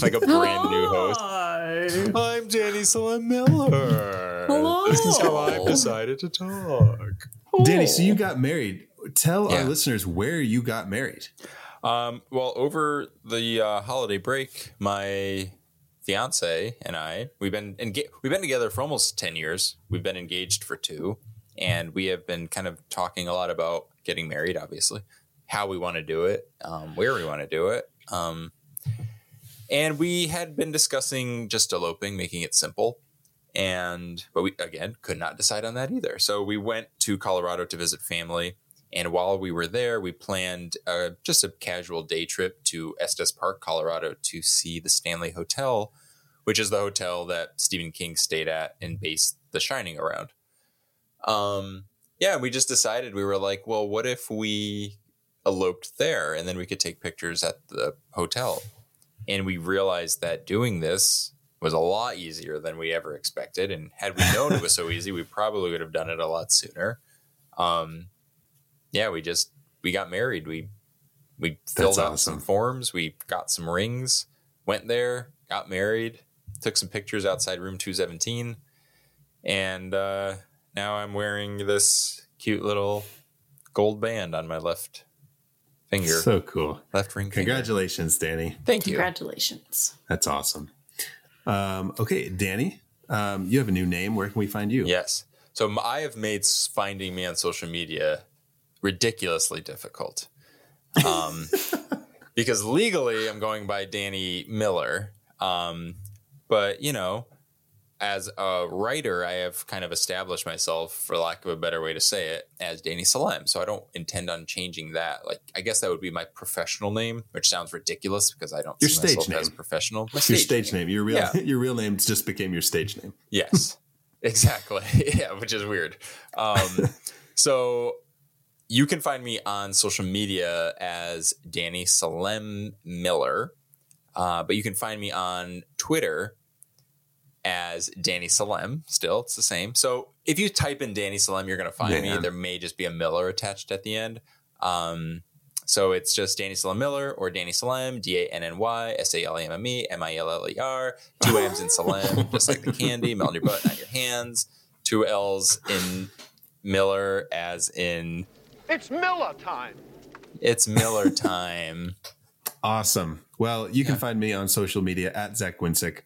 like a brand new host. Hi. I'm Danny Salem Miller. Hello. This is how I've decided to talk. Danny, so you got married. Tell Yeah. our listeners where you got married. Um, well, over the uh, holiday break, my fiance and I we've been enga- we've been together for almost ten years. We've been engaged for two, and we have been kind of talking a lot about getting married. Obviously, how we want to do it, um, where we want to do it, um, and we had been discussing just eloping, making it simple. And but we again could not decide on that either. So we went to Colorado to visit family. And while we were there, we planned uh, just a casual day trip to Estes Park, Colorado, to see the Stanley Hotel, which is the hotel that Stephen King stayed at and based The Shining around. Um, yeah, we just decided we were like, well, what if we eloped there and then we could take pictures at the hotel? And we realized that doing this was a lot easier than we ever expected. And had we known it was so easy, we probably would have done it a lot sooner. Um, yeah, we just we got married. We we filled That's out some forms. We got some rings. Went there, got married, took some pictures outside room two seventeen, and uh, now I'm wearing this cute little gold band on my left finger, So cool. left ring. finger. Congratulations, Danny. Thank you. Congratulations. That's awesome. Um, okay, Danny, um, you have a new name. Where can we find you? Yes. So I have made finding me on social media ridiculously difficult. Um, because legally I'm going by Danny Miller. Um, but, you know, as a writer, I have kind of established myself, for lack of a better way to say it, as Danny Salem. So I don't intend on changing that. Like, I guess that would be my professional name, which sounds ridiculous because I don't Your see stage name. as a professional. My Your stage name. Your real Yeah. your real name just became your stage name. Yes, exactly. yeah, which is weird. Um, so you can find me on social media as Danny Salem Miller, uh, but you can find me on Twitter as Danny Salem. Still, it's the same. So if you type in Danny Salem, you're going to find me. There may just be a Miller attached at the end. Um, so it's just Danny Salem Miller or Danny Salem, D A N N Y S A L A M M E M I L L E R. Two M's in Salem, just like the candy, melt in your butt, not your hands. Two L's in Miller, as in It's Miller time. it's Miller time. Awesome. Well, you can find me on social media at Zach Winsick.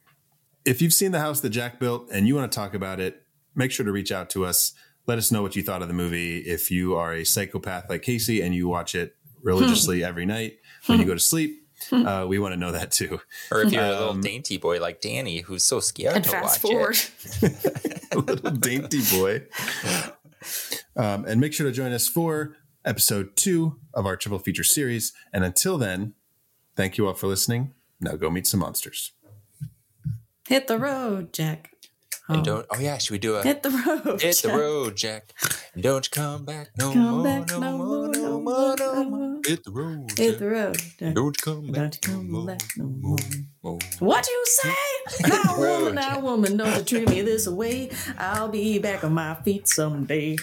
If you've seen the house that Jack built and you want to talk about it, make sure to reach out to us. Let us know what you thought of the movie. If you are a psychopath like Casey and you watch it religiously every night when you go to sleep, uh, we want to know that too. Or if you're a little Um, dainty boy like Danny, who's so scared And to fast watch forward. it. a little dainty boy. Um, and make sure to join us for episode two of our triple feature series. And until then, thank you all for listening. Now go meet some monsters. Hit the road, Jack. And Oh. don't. Oh yeah, should we do a Hit the road. hit the road, Jack? And don't you come back no Come more, back no, no more, more, no no more, no no more. Hit the road, Hit Jack. the road, Jack. Don't you come back Don't you no come more, back no no more. more. What you say? Now, woman, now, woman, don't you treat me this way. I'll be back on my feet someday.